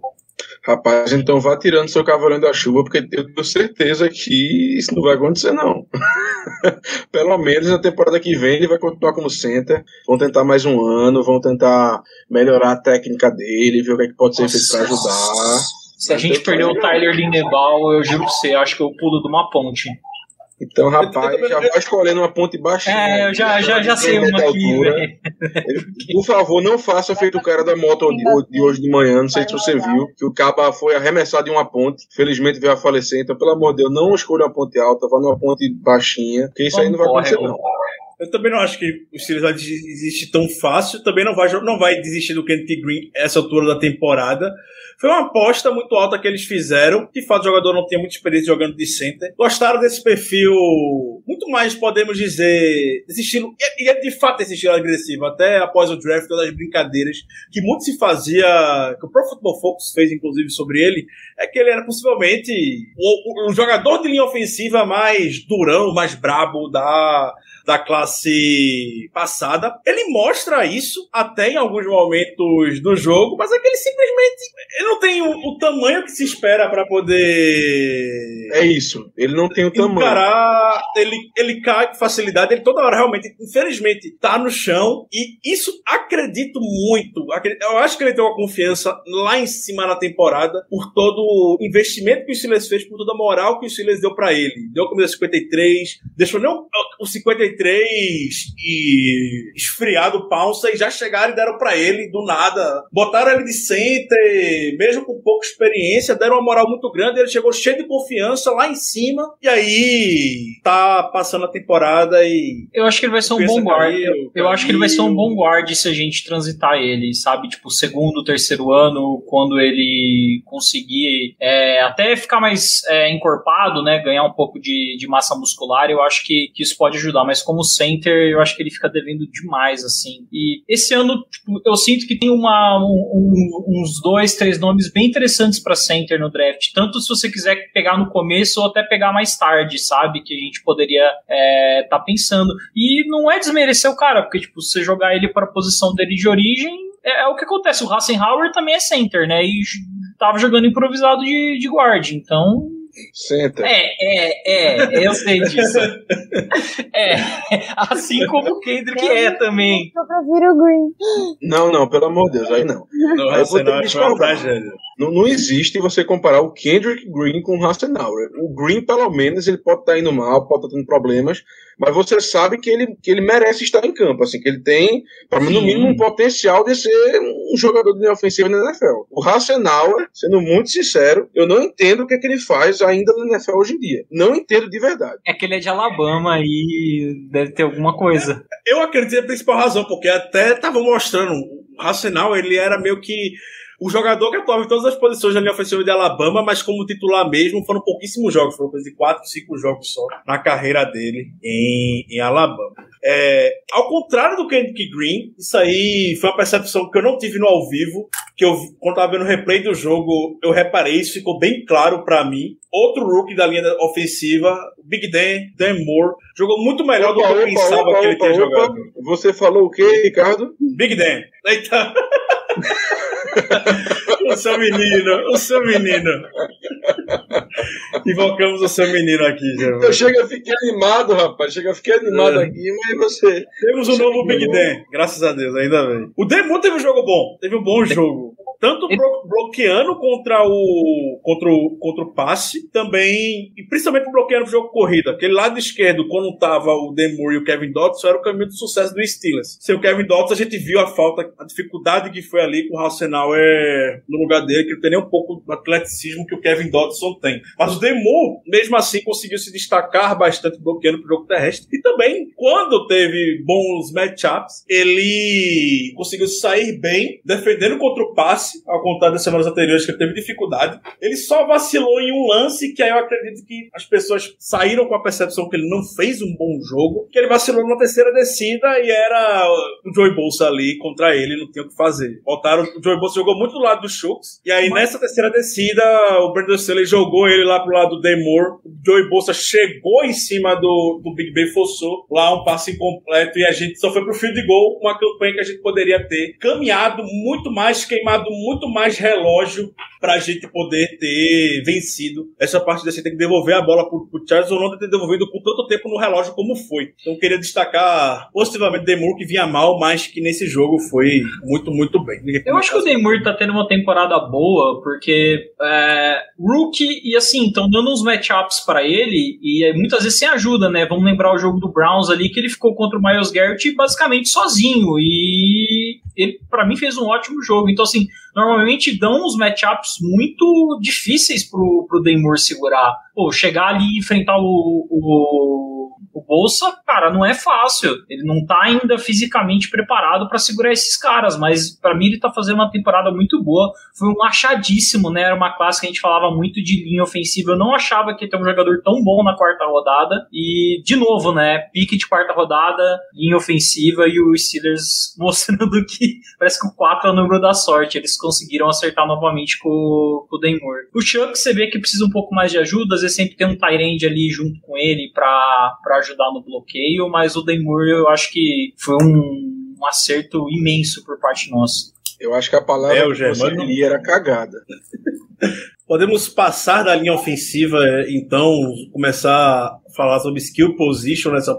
Rapaz, então vá tirando seu cavaleiro da chuva, porque eu tenho certeza que isso não vai acontecer, não. Pelo menos na temporada que vem ele vai continuar como center. Vão tentar mais um ano, vão tentar melhorar a técnica dele, ver o que, é que pode ser feito para ajudar. Se a gente perder o Tyler Lindebaum, eu juro pra você, acho que eu pulo de uma ponte. Então, rapaz, já vai escolhendo uma ponte baixinha. É, eu já, já, já sei uma aqui, velho. Por favor, não faça feito o cara da moto de hoje de manhã, não sei se você viu, que o caba foi arremessado em uma ponte, felizmente veio a falecer, então, pelo amor de Deus, não escolha uma ponte alta, vá numa ponte baixinha, porque isso aí não vai acontecer, não. Eu também não acho que o Steelers vai desistir tão fácil. Também não vai, não vai desistir do Kennedy Green essa altura da temporada. Foi uma aposta muito alta que eles fizeram. De fato, o jogador não tinha muita experiência jogando de center. Gostaram desse perfil, muito mais, podemos dizer, desse estilo. E é de fato esse estilo agressivo. Até após o draft, todas as brincadeiras que muito se fazia, que o Pro Football Focus fez, inclusive, sobre ele, é que ele era possivelmente o, o jogador de linha ofensiva mais durão, mais brabo da da classe passada. Ele mostra isso até em alguns momentos do jogo, mas é que ele simplesmente ele não tem o, o tamanho que se espera para poder. É isso, ele não tem o tamanho. Encarar, ele, ele cai com facilidade, ele toda hora realmente, infelizmente, tá no chão e isso acredito muito. Eu acho que ele tem uma confiança lá em cima na temporada por todo o investimento que o Silas fez, por toda a moral que o Silas deu para ele. Deu como 53, deixou nem o 53 e esfriado o Pounce e já chegaram e deram para ele do nada. Botaram ele de center, mesmo com pouca experiência, deram uma moral muito grande. Ele chegou cheio de confiança lá em cima e aí tá passando a temporada e. Eu acho que ele vai ser um bom guard. Eu acho que ele vai ser um bom guard se a gente transitar ele, sabe? Tipo, segundo, terceiro ano, quando ele conseguir é, até ficar mais é, encorpado, né? Ganhar um pouco de, de massa muscular, eu acho que, que isso pode ajudar. Mas como center, eu acho que ele fica devendo demais, assim. E esse ano, tipo, eu sinto que tem uma, um, uns dois, três nomes bem interessantes para center no draft. Tanto se você quiser pegar no começo ou até pegar mais tarde, sabe? Que a gente poderia é, tá pensando. E não é desmerecer o cara, porque, tipo, você jogar ele para a posição dele de origem, é, é, o que acontece. O Hassenhauer também é center, né? E tava jogando improvisado de, de guard. Então, Senta. É, é, é, eu sei disso. é, assim como o Kendrick é também. Eu prefiro o Green. Não, não, pelo amor de Deus, aí não. Não, aí ter não, que discordar. é Não, não existe você comparar o Kendrick Green com o Hassenauer. O Green, pelo menos, ele pode estar indo mal, pode estar tendo problemas, mas você sabe que ele, que ele merece estar em campo, assim, que ele tem, pelo menos, no mínimo, um potencial de ser um jogador de linha ofensiva na NFL. O Hassenauer, sendo muito sincero, eu não entendo o que, é que ele faz ainda na NFL hoje em dia. Não entendo de verdade. É que ele é de Alabama e deve ter alguma coisa. Eu acredito que é a principal razão, porque até tava mostrando, o Hassenauer, ele era meio que o jogador que atuava em todas as posições da linha ofensiva de Alabama, mas como titular mesmo, foram pouquíssimos jogos, foram coisa de 4, 5 jogos só na carreira dele em, em Alabama. É, ao contrário do Kendrick Green, isso aí foi uma percepção que eu não tive no ao vivo, que eu, quando tava vendo o replay do jogo, eu reparei, isso ficou bem claro para mim. Outro rookie da linha ofensiva, Big Dan, Dan Moore, jogou muito melhor do que eu pensava que ele tinha jogado. Você falou o quê, Ricardo? Big Dan. Eita. o seu menino, o seu menino. Invocamos o seu menino aqui. Eu chego a ficar animado, rapaz. Chega a ficar animado É. aqui, mas você. Temos um novo Big Dan, graças a Deus, ainda bem. O Demo teve um jogo bom, teve um bom jogo. Tanto blo- bloqueando contra o, contra o contra o passe, também, e principalmente bloqueando o jogo corrida. Aquele lado esquerdo, quando tava o Demore e o Kevin Dodson, era o caminho do sucesso do Steelers. Sem o Kevin Dodson, a gente viu a falta, a dificuldade que foi ali com o Hassenauer no lugar dele, que não tem nem um pouco do atleticismo que o Kevin Dodson tem. Mas o Demore, mesmo assim, conseguiu se destacar bastante bloqueando pro jogo terrestre. E também, quando teve bons matchups, ele conseguiu sair bem, defendendo contra o passe, ao contrário das semanas anteriores que ele teve dificuldade. Ele só vacilou em um lance que aí eu acredito que as pessoas saíram com a percepção que ele não fez um bom jogo, que ele vacilou na terceira descida e era o Joey Bolsa ali contra ele, não tinha o que fazer. Botaram, o Joey Bolsa jogou muito do lado do Shooks, e aí nessa terceira descida, o Brandon Staley jogou ele lá pro lado do Demore, o Joey Bolsa chegou em cima do, do Big Ben, forçou lá um passe incompleto e a gente só foi pro field goal, uma campanha que a gente poderia ter caminhado muito mais, queimado muito mais relógio pra gente poder ter vencido essa partida. Você tem que devolver a bola pro, pro Charles ou não ter devolvido com tanto tempo no relógio como foi. Então eu queria destacar positivamente Demur que vinha mal, mas que nesse jogo foi muito, muito bem. Eu acho que o Demur tá tendo uma temporada boa, porque é, rookie, e assim, estão dando uns matchups pra ele, e é, muitas vezes sem ajuda, né? Vamos lembrar o jogo do Browns ali, que ele ficou contra o Miles Garrett basicamente sozinho, e ele, para mim, fez um ótimo jogo. Então, assim, normalmente dão uns matchups muito difíceis pro, pro Demur segurar. Pô, chegar ali e enfrentar o, o Bolsa, cara, não é fácil. Ele não tá ainda fisicamente preparado para segurar esses caras, mas para mim ele tá fazendo uma temporada muito boa. Foi um achadíssimo, né? Era uma classe que a gente falava muito de linha ofensiva. Eu não achava que ia ter um jogador tão bom na quarta rodada. E, de novo, né? Pique de quarta rodada, linha ofensiva e o Steelers mostrando que parece que o 4 é o número da sorte. Eles conseguiram acertar novamente com, com o Demur. O Chuck, você vê que precisa um pouco mais de ajuda, às vezes sempre tem um Tyrande ali junto com ele pra, pra ajudar no bloqueio, mas o Demur eu acho que foi um, um acerto imenso por parte nossa. Eu acho que a palavra É, o que você queria era cagada. Podemos passar da linha ofensiva, então, começar falar sobre skill position nessa,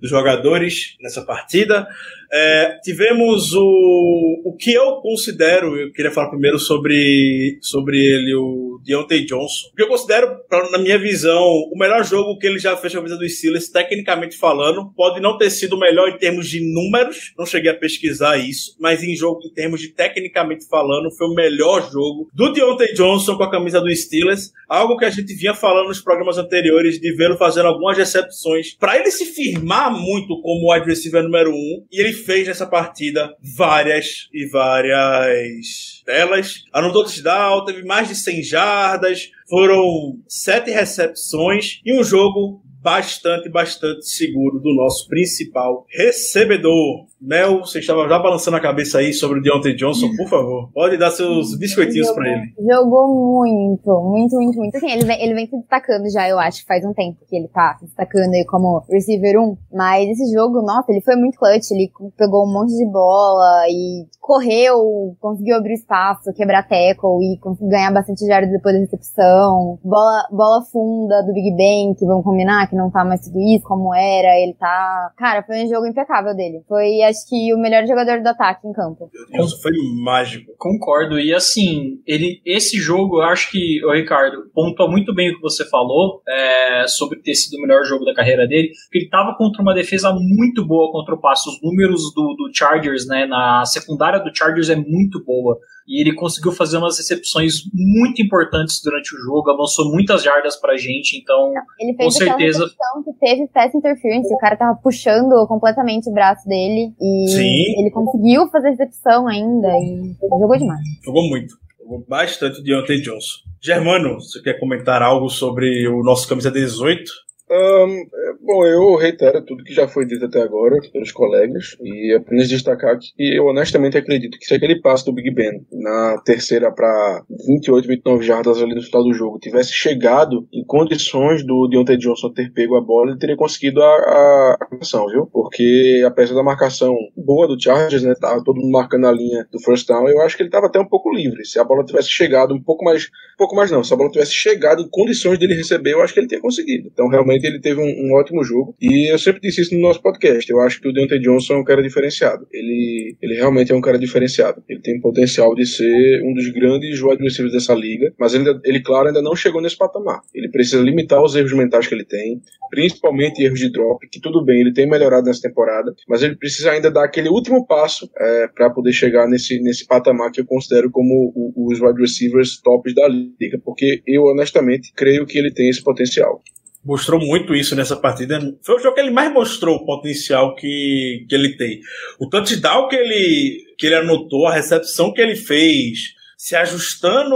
dos jogadores nessa partida. É, tivemos o, o que eu considero, eu queria falar primeiro sobre, sobre ele, o Deontay Johnson. Que eu considero, pra- na minha visão, o melhor jogo que ele já fez com a camisa dos Steelers, tecnicamente falando. Pode não ter sido o melhor em termos de números, não cheguei a pesquisar isso, mas em jogo, em termos de tecnicamente falando, foi o melhor jogo do Deontay Johnson com a camisa dos Steelers. Algo que a gente vinha falando nos programas anteriores, de vê-lo fazendo algumas recepções, para ele se firmar muito como wide receiver número um, e ele fez nessa partida várias e várias delas. Anotou touchdown, teve mais de 100 jardas, foram sete recepções e um jogo bastante, bastante seguro do nosso principal recebedor. Mel, você estava já balançando a cabeça aí sobre o Deontay Johnson, por favor. Pode dar seus biscoitinhos para ele. Jogou muito, muito, muito, muito. Assim, ele vem, ele vem se destacando já, eu acho, faz um tempo que ele tá se destacando aí como receiver 1. Mas esse jogo, nossa, ele foi muito clutch. Ele pegou um monte de bola e correu, conseguiu abrir espaço, quebrar tackle e conseguiu ganhar bastante jardas depois da recepção. Bola, bola funda do Big Ben, que vamos combinar, que não tá mais tudo isso como era. Ele tá. Cara, foi um jogo impecável dele. Foi, acho que, o melhor jogador do ataque em campo. Johnson foi mágico. Concordo. E assim, ele, esse jogo, eu acho que, o Ricardo, pontua muito bem o que você falou é, sobre ter sido o melhor jogo da carreira dele, porque ele estava contra uma defesa muito boa contra o passe. Os números do, do Chargers, né, na secundária do Chargers é muito boa. E ele conseguiu fazer umas recepções muito importantes durante o jogo, avançou muitas jardas pra gente, então Ele fez Com certeza. recepção que teve pass interference, o cara tava puxando completamente o braço dele e Sim. ele conseguiu fazer recepção ainda e jogou demais. Jogou muito. Jogou bastante o Deontay Johnson. Germano, você quer comentar algo sobre o nosso camisa 18? Um, bom, eu reitero tudo que já foi dito até agora pelos colegas e apenas destacar que eu honestamente acredito que se aquele passo do Big Ben na terceira para 28, 29 jardas ali no final do jogo tivesse chegado em condições do Deontay Johnson ter pego a bola, ele teria conseguido a, a, marcação, viu? Porque apesar da marcação boa do Chargers, né, tava todo mundo marcando a linha do first down, eu acho que ele estava até um pouco livre. Se a bola tivesse chegado um pouco mais, um pouco mais não, se a bola tivesse chegado em condições dele receber, eu acho que ele teria conseguido. Então realmente ele teve um, um ótimo jogo e eu sempre disse isso no nosso podcast. Eu acho que o Deontay Johnson é um cara diferenciado. Ele, ele realmente é um cara diferenciado. Ele tem potencial de ser um dos grandes wide receivers dessa liga, mas ele, ele, claro, ainda não chegou nesse patamar. Ele precisa limitar os erros mentais que ele tem, principalmente erros de drop, que tudo bem, ele tem melhorado nessa temporada, mas ele precisa ainda dar aquele último passo é, para poder chegar nesse, nesse patamar que eu considero como o, os wide receivers tops da liga, porque eu honestamente creio que ele tem esse potencial mostrou muito isso nessa partida. Foi o jogo que ele mais mostrou o potencial que, que ele tem. O touchdown que ele, que ele anotou, a recepção que ele fez, se ajustando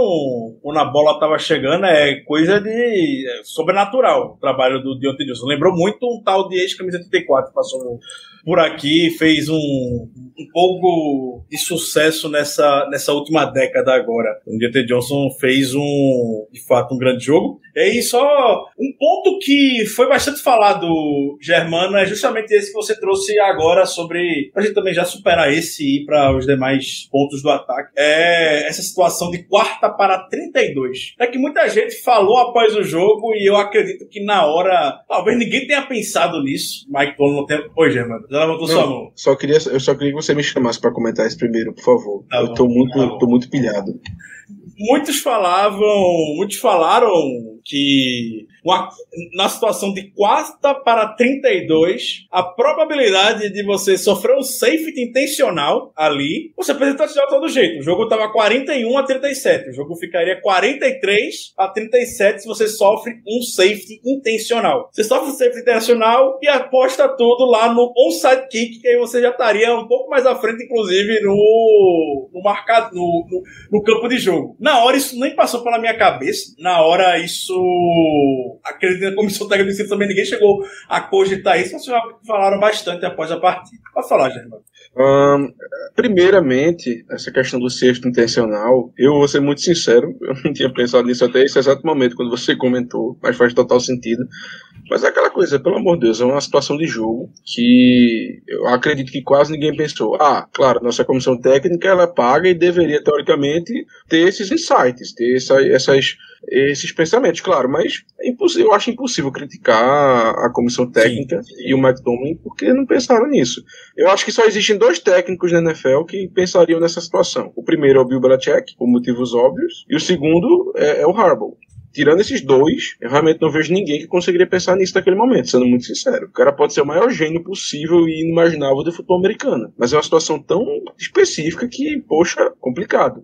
quando a bola estava chegando, é coisa de é sobrenatural o trabalho do Deontay Johnson. Lembrou muito um tal de ex-camisa 34 que passou por aqui, fez um, um pouco de sucesso nessa, nessa última década agora. O Deontay Johnson fez um, de fato, um grande jogo. E aí, só um ponto que foi bastante falado, Germano, é justamente esse que você trouxe agora sobre, pra gente também já superar esse e ir para os demais pontos do ataque, é essa situação de quarta para 32. É que muita gente falou após o jogo e eu acredito que na hora, talvez ninguém tenha pensado nisso. Mike Tono não. Oi, Germano, já levantou sua mão. Só queria, eu só queria que você me chamasse para comentar isso primeiro, por favor. Tá eu bom, tô muito, tá tô muito pilhado muitos falavam, muitos falaram que uma, na situação de quarta para 32, a probabilidade de você sofrer um safety intencional ali, você apresenta de todo jeito. O jogo estava 41 a 37. O jogo ficaria 43 a 37 se você sofre um safety intencional. Você sofre um safety intencional e aposta tudo lá no onside kick, que aí você já estaria um pouco mais à frente, inclusive, no, no marcado, no, no, no campo de jogo. Na hora isso nem passou pela minha cabeça. Na hora isso acredito na comissão técnica também ninguém chegou a cogitar isso, mas falaram bastante após a partida. Pode falar, Germano. Primeiramente, essa questão do sexto intencional, eu vou ser muito sincero, eu não tinha pensado nisso até esse exato momento, quando você comentou, mas faz total sentido. Mas é aquela coisa, pelo amor de Deus, é uma situação de jogo que eu acredito que quase ninguém pensou. Ah, claro, nossa comissão técnica ela paga e deveria, teoricamente, ter esses insights, ter essa, essas esses pensamentos, claro, mas é eu acho impossível criticar a comissão técnica Sim. e o McDonald porque não pensaram nisso. Eu acho que só existem dois técnicos na NFL que pensariam nessa situação. O primeiro é o Bill Belichick, por motivos óbvios, e o segundo é, é o Harbaugh tirando esses dois, eu realmente não vejo ninguém que conseguiria pensar nisso naquele momento, sendo muito sincero. O cara pode ser o maior gênio possível e inimaginável do futebol americano, mas é uma situação tão específica que, poxa, complicado.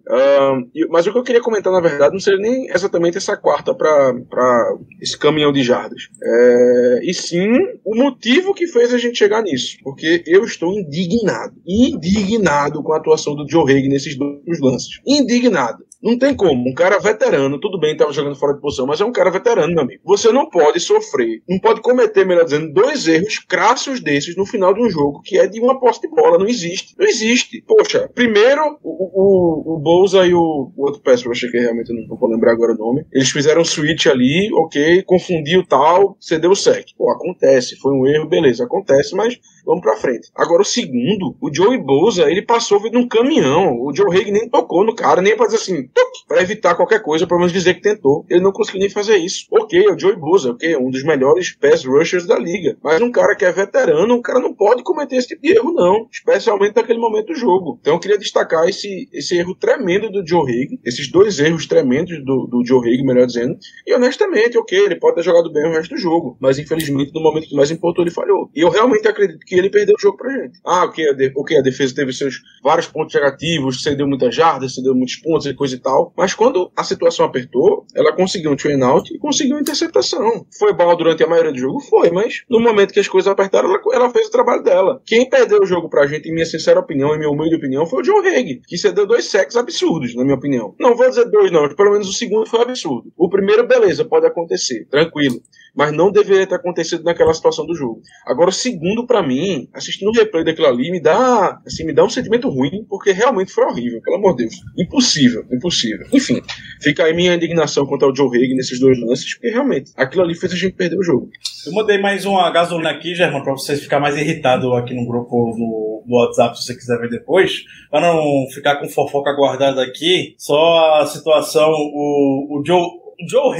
Mas o que eu queria comentar, na verdade, não seria nem exatamente essa quarta para esse caminhão de jardas, é, e sim o motivo que fez a gente chegar nisso, porque eu estou indignado, indignado com a atuação do Joe Hague nesses dois lances, indignado. Não tem como. Um cara veterano, tudo bem, estava jogando fora posição, mas é um cara veterano, meu amigo. Você não pode sofrer, não pode cometer, melhor dizendo, dois erros crassos desses no final de um jogo que é de uma posse de bola. Não existe. Não existe. Poxa, primeiro, o, o, o e o, o outro eu achei que realmente não, não vou lembrar agora o nome. Eles fizeram um switch ali, ok, confundiu tal, cedeu o sec. Pô, acontece, foi um erro, beleza, acontece, mas vamos pra frente. Agora, o segundo, o Joey Bosa, ele passou vindo um caminhão. O Joe Hague nem tocou no cara, nem pra dizer assim, para evitar qualquer coisa, pelo menos dizer que tentou. Ele não conseguiu nem fazer isso. Ok, é o Joey Bosa, ok, é um dos melhores pass rushers da liga. Mas um cara que é veterano, um cara não pode cometer esse tipo de erro, não. Especialmente naquele momento do jogo. Então eu queria destacar esse, esse erro tremendo do Joe Hague, esses dois erros tremendos do, do Joe Hague, melhor dizendo. E honestamente, ok, ele pode ter jogado bem o resto do jogo. Mas infelizmente, no momento que mais importou, ele falhou. E eu realmente acredito que ele perdeu o jogo pra gente. Ah, ok, a, de, okay, a defesa teve seus vários pontos negativos, cedeu muitas jardas, cedeu muitos pontos e coisa e tal. Mas quando a situação apertou, ela conseguiu conseguiu um train out e conseguiu uma interceptação. Foi mal durante a maioria do jogo? Foi, mas no momento que as coisas apertaram, ela, ela fez o trabalho dela. Quem perdeu o jogo pra gente, em minha sincera opinião, em minha humilde opinião, foi o John Haig, que cedeu dois sacks absurdos, na minha opinião. Não vou dizer dois, não, pelo menos o segundo foi absurdo. O primeiro, beleza, pode acontecer, tranquilo mas não deveria ter acontecido naquela situação do jogo. Agora, o segundo, para mim, assistindo o replay daquilo ali, me dá, assim, me dá um sentimento ruim, porque realmente foi horrível, pelo amor de Deus. Impossível, impossível. Enfim, fica aí minha indignação contra o Joe Hague nesses dois lances, porque realmente, aquilo ali fez a gente perder o jogo. Eu mandei mais uma gasolina aqui, Germano, pra vocês ficar mais irritado aqui no grupo no, WhatsApp, se você quiser ver depois. Pra não ficar com fofoca guardada aqui, só a situação, o, o Joe, o Joe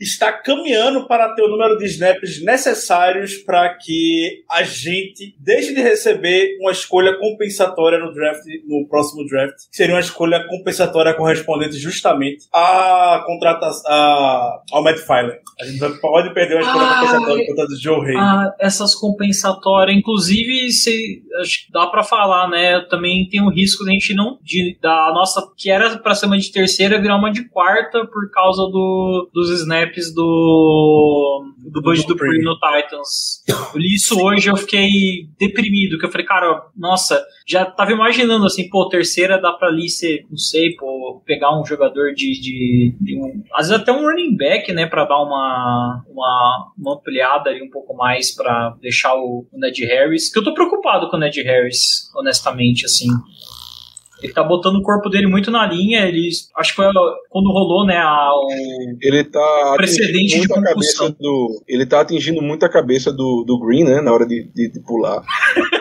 está caminhando para ter o número de snaps necessários para que a gente deixe de receber uma escolha compensatória no draft, no próximo draft. Seria uma escolha compensatória correspondente justamente à contratação ao Matt Filer. A gente pode perder uma escolha Ah, compensatória contra o Joe Hague. Ah, essas compensatórias, inclusive, se, acho que dá pra falar, né? Também tem o risco da gente não. De, da nossa. Que era pra ser uma de terceira virar uma de quarta por causa do, dos snaps do. Do Bud do no Titans. Eu li isso hoje eu fiquei deprimido, que eu falei, cara, nossa, já tava imaginando assim, pô, terceira dá pra ali ser, não sei, pô, pegar um jogador de. de, de um, às vezes até um running back, né, pra dar uma, uma, uma ampliada ali um pouco mais pra deixar o, o Ned Harris. Que eu tô preocupado com o Ned Harris, honestamente, assim. Ele tá botando o corpo dele muito na linha. Ele, acho que foi quando rolou, né, a, o, Ele tá Precedente atingindo de muito a concussão. cabeça do. Ele tá atingindo muito a cabeça do, do Green, né? Na hora de, de, de pular.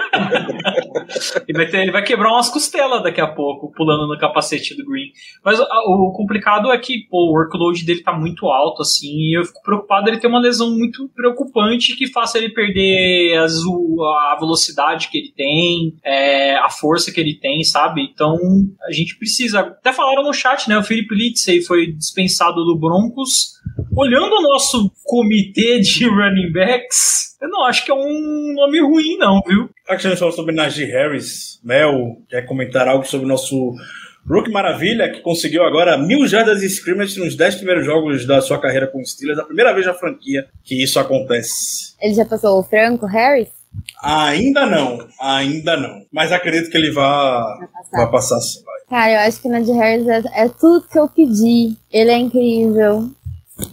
Ele vai, ter- ele vai quebrar umas costelas daqui a pouco, pulando no capacete do Green. Mas a- o complicado é que pô, o workload dele tá muito alto, assim, e eu fico preocupado ele ter uma lesão muito preocupante que faça ele perder as- a velocidade que ele tem, é, a força que ele tem, sabe? Então a gente precisa. Até falaram no chat, né? O Felipe Lindsay foi dispensado do Broncos. Olhando o nosso comitê de running backs, eu não acho que é um nome ruim, não, viu? Já que a gente falou sobre Najee Harris, Mel quer comentar algo sobre o nosso Rookie Maravilha, que conseguiu agora mil jardas de scrimmage nos 10 primeiros jogos da sua carreira com os Steelers. A primeira vez na franquia que isso acontece. Ele já passou o Franco Harris? Ainda não, ainda não. Mas acredito que ele vá, Vai passar. vai passar sim. vai. Cara, eu acho que Ned Harris é, é tudo que eu pedi. Ele é incrível.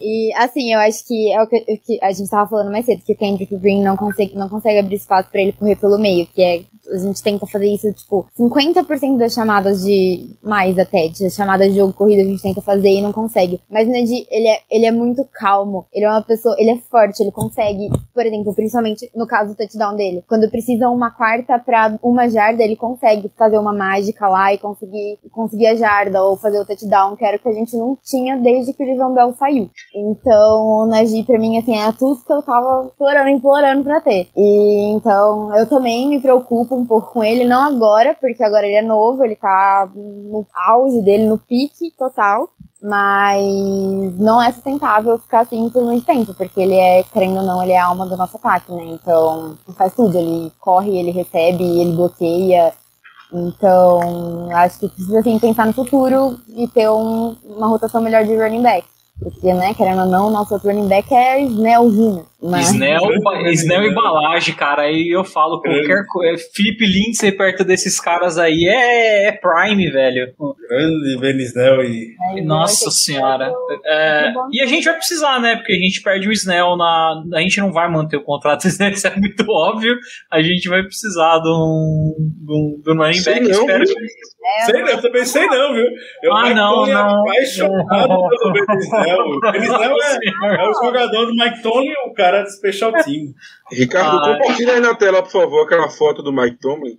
E, assim, eu acho que é o que, que a gente tava falando mais cedo, que o Kendrick Green não consegue, não consegue abrir espaço pra ele correr pelo meio, que é, a gente tenta fazer isso, tipo, 50% das chamadas de, mais até, de chamadas de jogo corrido a gente tenta fazer e não consegue. Mas o Ned, ele é, ele é muito calmo, ele é uma pessoa, ele é forte, ele consegue, por exemplo, principalmente no caso do touchdown dele, quando precisa uma quarta pra uma jarda, ele consegue fazer uma mágica lá e conseguir, conseguir a jarda ou fazer o touchdown, que era o que a gente não tinha desde que o Livion Bell saiu. Então, o Najee, pra mim, assim, é tudo que eu tava implorando, implorando pra ter. E então, eu também me preocupo um pouco com ele, não agora, porque agora ele é novo, ele tá no auge dele, no pique total. Mas não é sustentável ficar assim por muito tempo, porque ele é, querendo ou não, ele é a alma do nosso ataque, né? Então, faz tudo, ele corre, ele recebe, ele bloqueia. Então, acho que precisa assim, pensar no futuro e ter um- uma rotação melhor de running back. Porque, né, querendo ou não, o nosso running back é Snell Jr. Mas... Snell, Grande Snell running e back. balagem, cara. Aí eu falo, qualquer coisa. Felipe Lindsay perto desses caras aí é, é Prime, velho. Grande Benisnel e. Nossa senhora. É, e a gente vai precisar, né? Porque a gente perde o Snell na. A gente não vai manter o contrato do Snell, isso é muito óbvio. A gente vai precisar de um, de um, de um running Sei back. não, Espero viu? que. Sei não, eu também sei não, viu? Eu Ah, não, é não. apaixonado pelo Benisnel. O Benisnel é, é o jogador do Mike e o cara do Special Team. Ricardo, Ai. compartilha aí na tela, por favor, aquela foto do Mike Tomlin.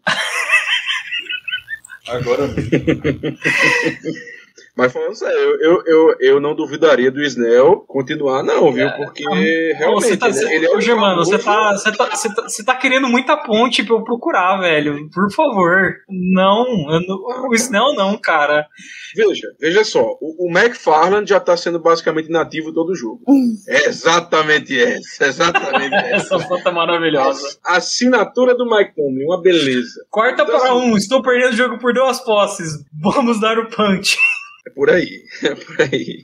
Agora mesmo. Mas falando sério, eu, eu, eu, eu não duvidaria do Snell continuar, não, viu? Porque Ô, realmente você tá, ele, ele é Germano, você tá, você, tá, você, tá, você tá querendo muita ponte pra eu procurar, velho. Por favor. Não, não- o Snell não, cara. Veja, veja só, o, o McFarland já tá sendo basicamente nativo todo o jogo. É exatamente essa, exatamente essa. Essa foto é maravilhosa. A assinatura do Mike Tomlin, uma beleza. Quarta Então, para assim- um, estou perdendo o jogo por duas posses. Vamos dar o punch. É por aí, é por aí.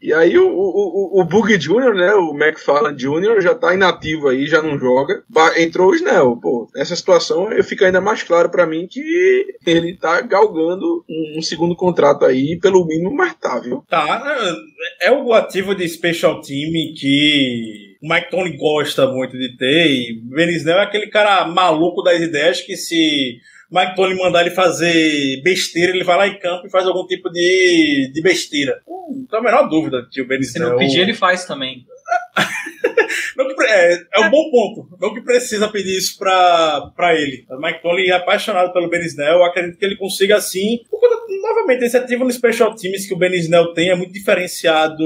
e aí o, o, o, Bug Jr., né, o McFarland Jr. já tá inativo aí, já não joga. Entrou o Snell, pô. Essa situação fica ainda mais claro pra mim que ele tá galgando um, um segundo contrato aí, pelo mínimo, mas tá, viu? Tá, é o ativo de special team que o Mike Tony gosta muito de ter. E o Benisnel é aquele cara maluco das ideias que se Mike Tony mandar ele fazer besteira, ele vai lá em campo e faz algum tipo de, de besteira. Hum, Não tem a menor dúvida que o Se não pedir, ele faz também. Não que é, é um bom ponto. Não que precisa pedir isso pra, pra ele. O Mike Tony é apaixonado pelo Benisnel. Eu acredito que ele consiga assim. por conta, Novamente, esse ativo no Special Teams que o Benisnel tem é muito diferenciado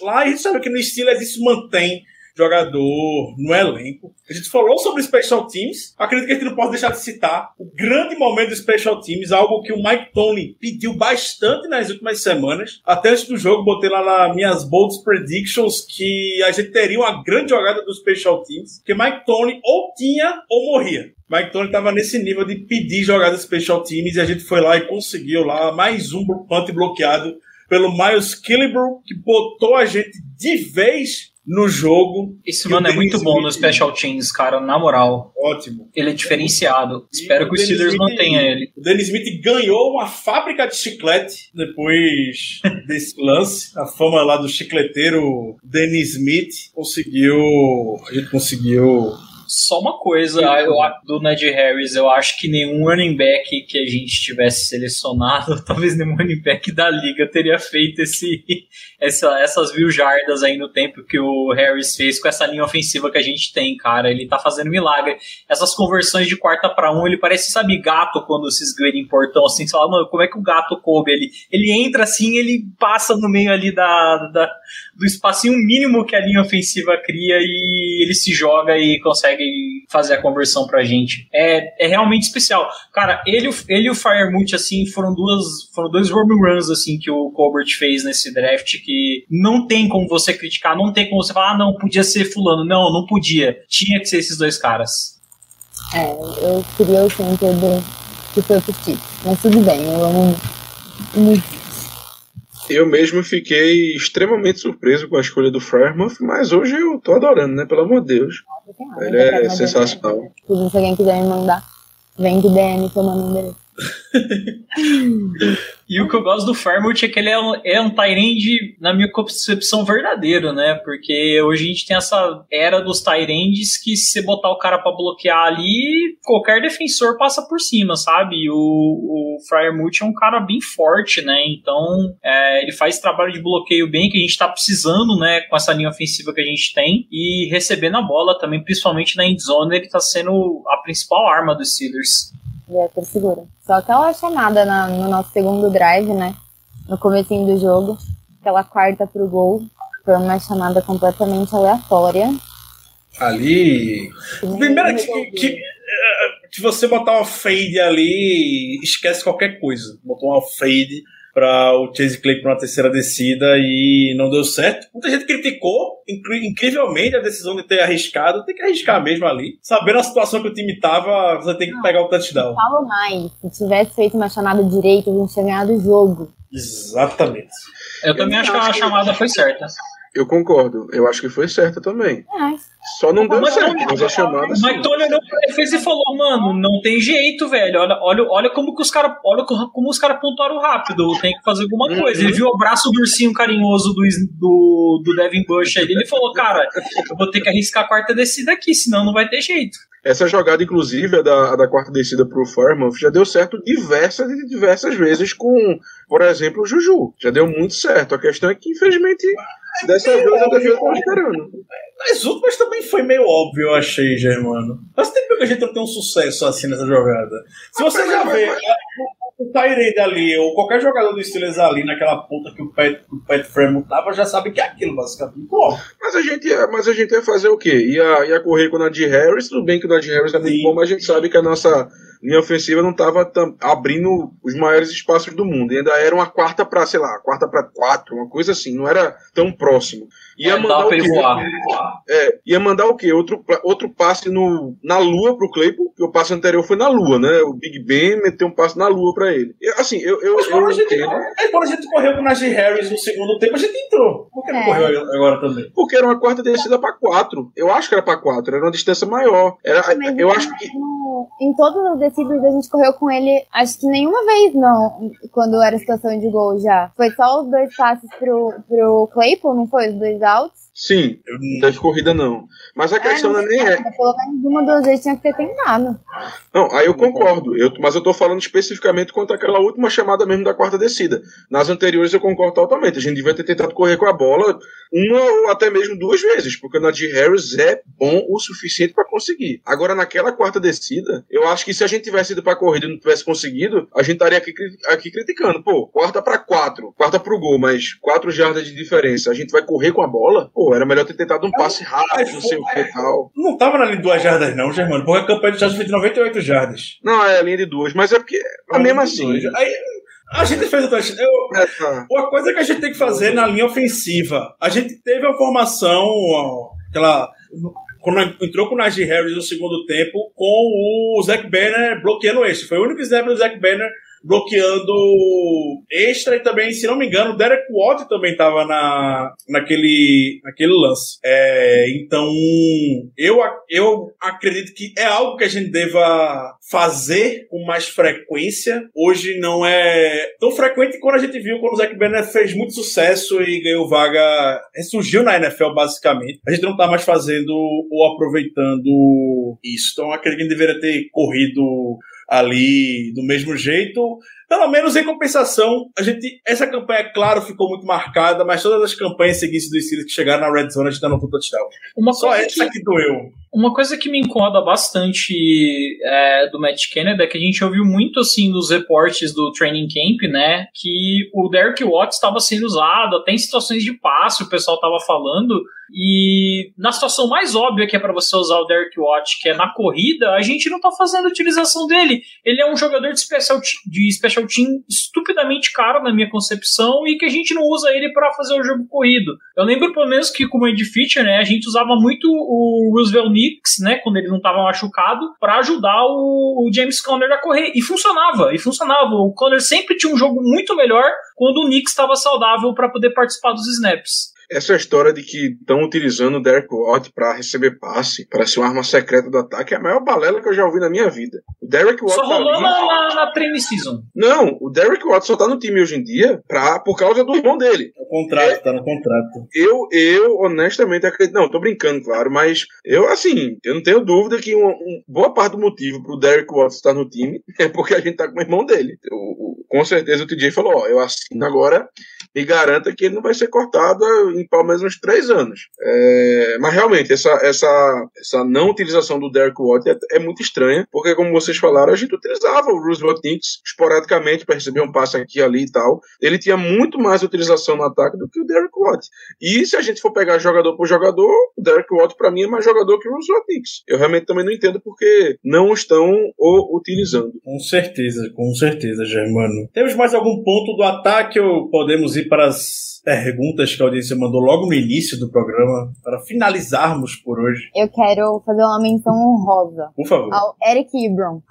lá. E a gente sabe que no Steelers isso mantém jogador no elenco. A gente falou sobre Special Teams. Acredito que a gente não pode deixar de citar o grande momento do Special Teams, algo que o Mike Tony pediu bastante nas últimas semanas. Até antes do jogo, botei lá nas minhas Bolds Predictions que a gente teria uma grande jogada do Special Teams, que Mike Tony ou tinha ou morria. Mike Tony estava nesse nível de pedir jogadas Special Teams e a gente foi lá e conseguiu lá mais um punt bloqueado pelo Miles Killebrew, que botou a gente de vez no jogo. Esse mano é muito bom no Special Teams, cara, na moral. Ótimo. Ele é diferenciado. E Espero que o Steelers Smith- mantenha ele. O Dennis Smith ganhou uma fábrica de chiclete depois desse lance. A fama lá do chicleteiro Dennis Smith conseguiu. A gente conseguiu. Só uma coisa eu, do Ned Harris, eu acho que nenhum running back que a gente tivesse selecionado, talvez nenhum running back da liga teria feito esse, essa- essas mil jardas aí no tempo que o Harris fez com essa linha ofensiva que a gente tem, cara. Ele tá fazendo milagre. Essas conversões de quarta para um, ele parece, sabe, gato quando se esgueira em portão, assim, fala, mano, como é que o gato coube ali? Ele entra assim, ele passa no meio ali da, da, do espacinho mínimo que a linha ofensiva cria e ele se joga e consegue fazer a conversão pra gente. É, é realmente especial. Cara, ele, ele e o Firemount, assim, foram duas foram dois home runs, assim, que o Colbert fez nesse draft que não tem como você criticar, não tem como você falar, ah, não, podia ser fulano. Não, não podia. Tinha que ser esses dois caras. É, eu queria o center do, que foi pro. Mas tudo bem, eu amo muito. Eu mesmo fiquei extremamente surpreso com a escolha do Frymouth, mas hoje eu tô adorando, né? Pelo amor de Deus. Ele é sensacional. Se alguém quiser me mandar, vem de DM que eu mando o endereço. E o que eu gosto do Fairmouth é que ele é um, é um na minha concepção, verdadeiro, né? Porque hoje a gente tem essa era dos Tyrandes que se você botar o cara pra bloquear ali, qualquer defensor passa por cima, sabe? E o, o é um cara bem forte, né? Então, é, ele faz trabalho de bloqueio bem, que a gente tá precisando, né? Com essa linha ofensiva que a gente tem. E recebendo a bola também, principalmente na endzone, ele tá sendo a principal arma dos Steelers. Diretor segura. Só aquela chamada na- no nosso segundo drive, né? No comecinho do jogo. Aquela quarta pro gol. Foi uma chamada completamente aleatória. Ali. que Primeiro que, resolveu. que, eh, que você botar uma fade ali, esquece qualquer coisa. Botou uma fade para o Chase Claypool na terceira descida e não deu certo. Muita gente criticou, incri- incrivelmente, a decisão de ter arriscado. Tem que arriscar mesmo ali. Sabendo a situação que o time tava, você tem que pegar o touchdown. Falo mais. Se tivesse feito uma chamada direita, a gente tinha ganhado o jogo. Exatamente. Eu também acho que a chamada foi certa. Eu concordo. Eu acho que foi certa também. É. Só não deu Mas certo, não- mas a chamada. O Mike Tony olhou pra defesa e falou, mano, não tem jeito, velho. Olha, olha, olha como que os caras. Olha co- como os caras pontuaram rápido. Tem que fazer alguma Uhum. coisa. Ele viu o braço do ursinho carinhoso do, do, do Devin Bush ali. Ele falou, cara, eu vou ter que arriscar a quarta descida aqui, senão não vai ter jeito. Essa jogada, inclusive, a da, a da quarta descida pro Fairmouth, já deu certo diversas e diversas vezes com, por exemplo, o Juju. Já deu muito certo. A questão é que, infelizmente, dessa vez a defesa tava esperando. As últimas também foi meio óbvio, eu achei, Germano. Faz tempo que a gente não tem um sucesso assim nessa jogada. Se você já vê o Tyrande ali, ou qualquer jogador do Steelers ali, naquela puta que o Pat, o Pat Frame tava, já sabe que é aquilo, basicamente. Pô, Mas a gente ia, mas a gente ia fazer o quê? Ia, ia correr com o Najee Harris, tudo bem que o Najee Harris é muito Sim. bom, mas a gente sabe que a nossa linha ofensiva não estava abrindo os maiores espaços do mundo. E ainda era uma quarta para, sei lá, quarta para quatro, uma coisa assim, não era tão próximo. Ia É, mandar o quê? É, ia mandar o quê? Outro, outro passe no, na lua pro Claypool, que o passe anterior foi na lua, né? O Big Ben meteu um passe na lua pra ele. E, assim, eu, eu, Mas eu quando a gente, entendo, aí quando a gente correu com o Najee Harris no segundo tempo, a gente entrou. Por que não É. correu agora também? porque era uma quarta descida pra quatro. Eu acho que era pra quatro, era uma distância maior. Era, Mas eu em- acho que no- Em todas as descidas a gente correu com ele, acho que nenhuma vez não, quando era situação de gol já. Foi só os dois passes pro, pro Claypool, não foi? Os dois sim, não teve corrida não. Mas a questão não é nem é. Pelo menos uma, duas vezes tinha que ter tentado. Não, aí eu concordo. Eu, mas eu tô falando especificamente contra aquela última chamada mesmo da quarta descida. Nas anteriores eu concordo totalmente. A gente devia ter tentado correr com a bola uma ou até mesmo duas vezes, porque o Najee Harris é bom o suficiente para conseguir. Agora, naquela quarta descida, eu acho que se a gente tivesse ido pra corrida e não tivesse conseguido, a gente estaria aqui, aqui criticando. Pô, quarta para quatro, quarta pro gol, mas quatro jardas de diferença. A gente vai correr com a bola? Pô, era melhor ter tentado um passe rápido, não sei o que e tal. Não tava na linha de duas jardas, não, Germano, porque a campanha do foi de 98 jardas. Não, é a linha de duas, mas é porque, mas mesmo assim. Aí, a gente fez o touchdown. Eu- É, tá. Uma coisa que a gente tem que fazer na linha ofensiva. A gente teve a formação, aquela. Quando entrou com o Najee Harris no segundo tempo, com o Zach Banner bloqueando extra. Foi o único snap do Zach Banner bloqueando extra e também, se não me engano, Derek Watt também estava na, naquele, naquele lance. É, então, eu, eu acredito que é algo que a gente deva fazer com mais frequência. Hoje não é tão frequente quando a gente viu quando o Zach Banner fez muito sucesso e ganhou vaga, ressurgiu na NFL basicamente. A gente não tá mais fazendo ou aproveitando isso. Então, acredito que deveria ter corrido ali do mesmo jeito. Pelo menos em compensação, a gente. Essa campanha, claro, ficou muito marcada, mas todas as campanhas seguintes do Steelers que chegaram na Red Zone, a gente tá no touchdown. Uma Só coisa, essa que, que doeu. uma coisa que me incomoda bastante é, do Matt Kennedy é que a gente ouviu muito assim nos reportes do training camp, né? Que o Derek Watts estava sendo usado, até em situações de passe, o pessoal estava falando. E na situação mais óbvia que é para você usar o Derek Watt, que é na corrida, a gente não tá fazendo utilização dele. Ele é um jogador de special, te- de special team estupidamente caro na minha concepção e que a gente não usa ele para fazer o jogo corrido. Eu lembro pelo menos que como Ed Feature, né, a gente usava muito o Roosevelt Nix, né, quando ele não estava machucado, para ajudar o, o James Conner a correr e funcionava, e funcionava. O Conner sempre tinha um jogo muito melhor quando o Nix estava saudável para poder participar dos snaps. Essa história de que estão utilizando o Derek Watt para receber passe, para ser uma arma secreta do ataque, é a maior balela que eu já ouvi na minha vida. O Derek Watt. Só tá rolou ali- na, na, na training season. Não, o Derek Watt só tá no time hoje em dia pra, por causa do irmão dele. O contrato, tá no contrato. Eu, eu honestamente acredito. Não, tô brincando, claro, mas eu, assim, eu não tenho dúvida que uma, um- boa parte do motivo pro Derek Watt estar no time é porque a gente tá com o irmão dele. O- com certeza o TJ falou: Ó, eu assino agora me garanta que ele não vai ser cortado em pelo menos uns três anos. É, mas realmente, essa, essa, essa não utilização do Derek Watt é, é muito estranha, porque, como vocês falaram, a gente utilizava o Roosevelt Nix esporadicamente para receber um passe aqui ali e tal. Ele tinha muito mais utilização no ataque do que o Derek Watt. E se a gente for pegar jogador por jogador, o Derek Watt para mim é mais jogador que o Roosevelt Nix. Eu realmente também não entendo porque não estão o utilizando. Com certeza, com certeza, Germano. Temos mais algum ponto do ataque ou podemos ir para as perguntas que a audiência mandou logo no início do programa para finalizarmos por hoje? Eu quero fazer uma menção honrosa Por favor. ao Eric Ibram.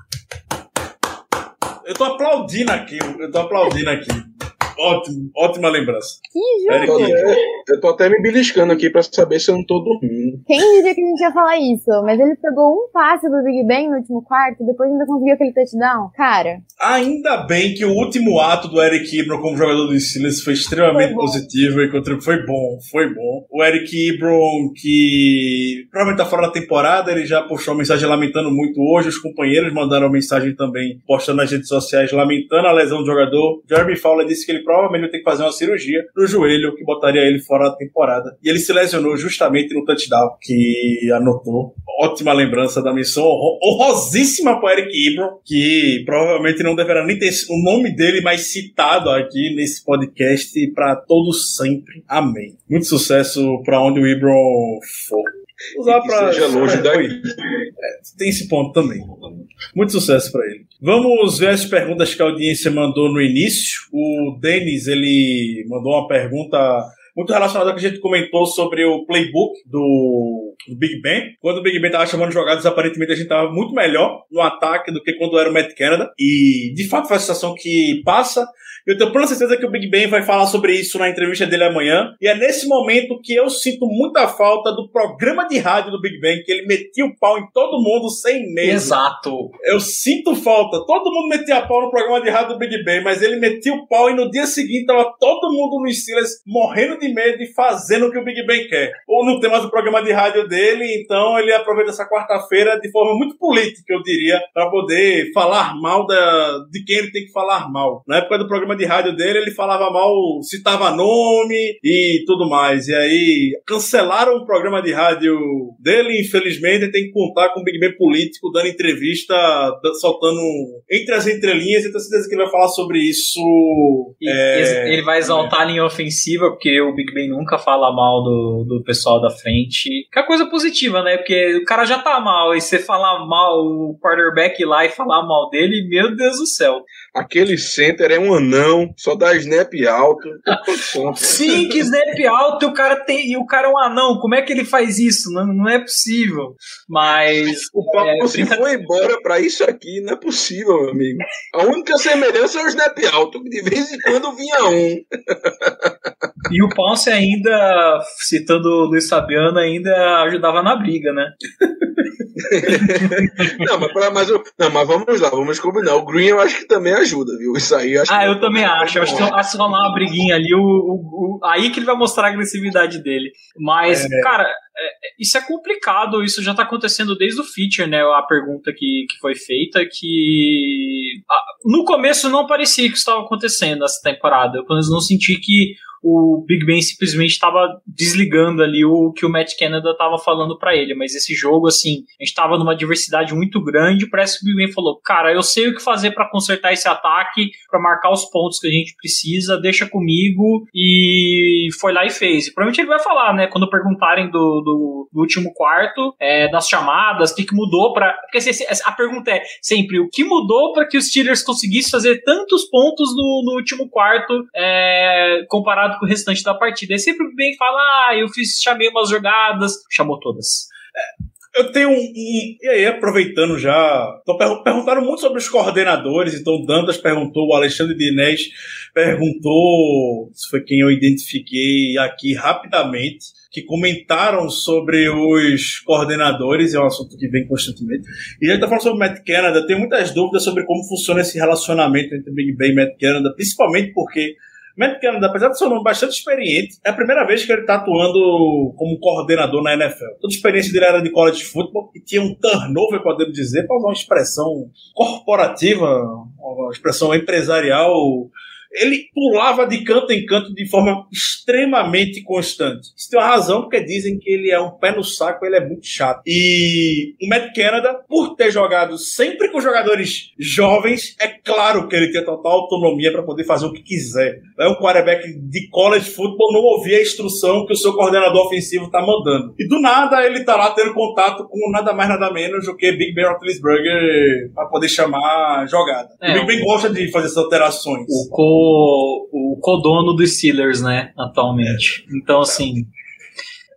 Eu tô aplaudindo aqui, eu tô aplaudindo aqui. Ótimo, ótima lembrança. Que jogo! Eu tô até, eu tô até me beliscando aqui para saber se eu não tô dormindo. Quem diria que a gente ia falar isso? Mas ele pegou um passe do Big Ben no último quarto e depois ainda conseguiu aquele touchdown. Cara, Ainda bem que o último ato do Eric Ibram como jogador do Steelers foi extremamente Foi positivo e foi bom, foi bom. O Eric Ibram, que provavelmente tá fora da temporada, ele já postou uma mensagem lamentando muito hoje. Os companheiros mandaram uma mensagem também, postando nas redes sociais, lamentando a lesão do jogador. Jeremy Fowler disse que ele provavelmente vai ter que fazer uma cirurgia no joelho, que botaria ele fora da temporada. E ele se lesionou justamente no touchdown que anotou. Ótima lembrança da missão honro- honrosíssima para Eric Ibram, que provavelmente não deverá nem ter o nome dele mais citado aqui nesse podcast para todos sempre. Amém. Muito sucesso para onde o Ibram for. Usar pra- seja longe foi. É, tem esse ponto também. Muito sucesso para ele. Vamos ver as perguntas que a audiência mandou no início. O Denis, ele mandou uma pergunta muito relacionada ao que a gente comentou sobre o playbook do, do Big Ben. Quando o Big Ben estava chamando jogadas, aparentemente a gente estava muito melhor no ataque do que quando era o Matt Canada. E, de fato, foi a sensação que passa. Eu tenho plena certeza que o Big Ben vai falar sobre isso na entrevista dele amanhã. E é nesse momento que eu sinto muita falta do programa de rádio do Big Ben, que ele metia o pau em todo mundo sem medo. Exato. Eu sinto falta. Todo mundo metia pau no programa de rádio do Big Ben, mas ele metia o pau e no dia seguinte tava todo mundo no Steelers morrendo de medo e fazendo o que o Big Ben quer. Ou não tem mais o programa de rádio dele, então ele aproveita essa quarta-feira de forma muito política, eu diria, para poder falar mal da, de quem ele tem que falar mal. Na época do programa de rádio dele, ele falava mal, citava nome e tudo mais. E aí cancelaram o programa de rádio dele, infelizmente, tem que contar com o Big Ben político dando entrevista, soltando entre as entrelinhas, e tenho certeza que ele vai falar sobre isso. E é, ele vai exaltar a linha ofensiva, porque o Big Ben nunca fala mal do, do pessoal da frente. Que é coisa positiva, né? Porque o cara já tá mal, e você falar mal, o quarterback lá e falar mal dele, meu Deus do céu. Aquele center é um anão, só dá snap alto. Sim, que snap alto e o cara tem. E o cara é um anão. Como é que ele faz isso? Não, não é possível. Mas. O papo É, se brinca- foi embora pra isso aqui, não é possível, meu amigo. A única semelhança é o snap alto, que de vez em quando vinha um. E o Ponce ainda, citando o Luiz Fabiano, ainda ajudava na briga, né? Não, mas, pra- mas, eu- não, mas vamos lá, vamos combinar. O Green eu acho que também ajuda, viu? Isso aí eu acho Ah, que eu também acho. Eu acho que se rolar uma briguinha ali, o, o- o- aí que ele vai mostrar a agressividade dele. Mas, cara, é- é- isso é complicado. Isso já tá acontecendo desde o feature, né? A pergunta que, que foi feita, que ah, no começo não parecia que isso estava acontecendo essa temporada. Eu pelo menos não senti que o Big Ben simplesmente estava desligando ali o que o Matt Canada estava falando para ele. Mas esse jogo, assim, a gente estava numa diversidade muito grande. Parece que o Big Ben falou: Cara, eu sei o que fazer para consertar esse ataque, para marcar os pontos que a gente precisa, deixa comigo. E foi lá e fez. E provavelmente ele vai falar, né? Quando perguntarem do, do, do último quarto, é, das chamadas, o que, que mudou para. Porque assim, a pergunta é sempre: o que mudou para que os Steelers conseguissem fazer tantos pontos no, no último quarto é, comparado com o restante da partida? Aí sempre bem fala: ah, eu fiz, chamei umas jogadas, chamou todas. Eu tenho um, um- E aí, aproveitando já. Pergun- perguntaram muito sobre os coordenadores. Então, Dantas perguntou, o Alexandre Dinés perguntou. Isso foi quem eu identifiquei aqui rapidamente. Que comentaram sobre os coordenadores, é um assunto que vem constantemente. E a gente tá falando sobre o Matt Canada. Tenho muitas dúvidas sobre como funciona esse relacionamento entre Big Ben e Matt Canada, principalmente porque Matt Canada, apesar de ser um nome bastante experiente, é a primeira vez que ele está atuando como coordenador na NFL. Toda a experiência dele era de college football e tinha um turnover, podemos dizer, para usar uma expressão corporativa, uma expressão empresarial. Ele pulava de canto em canto de forma extremamente constante. Isso tem uma razão, porque dizem que ele é um pé no saco, ele é muito chato. E o Matt Canada, por ter jogado sempre com jogadores jovens, é claro que ele tem total autonomia para poder fazer o que quiser. É um quarterback de college football não ouvir a instrução que o seu coordenador ofensivo tá mandando. E do nada ele tá lá tendo contato com nada mais nada menos do que Big Ben Roethlisberger para poder chamar jogada. É, o Big Ben gosta de fazer essas alterações. O, o codono dos Steelers, né, atualmente. Então, assim.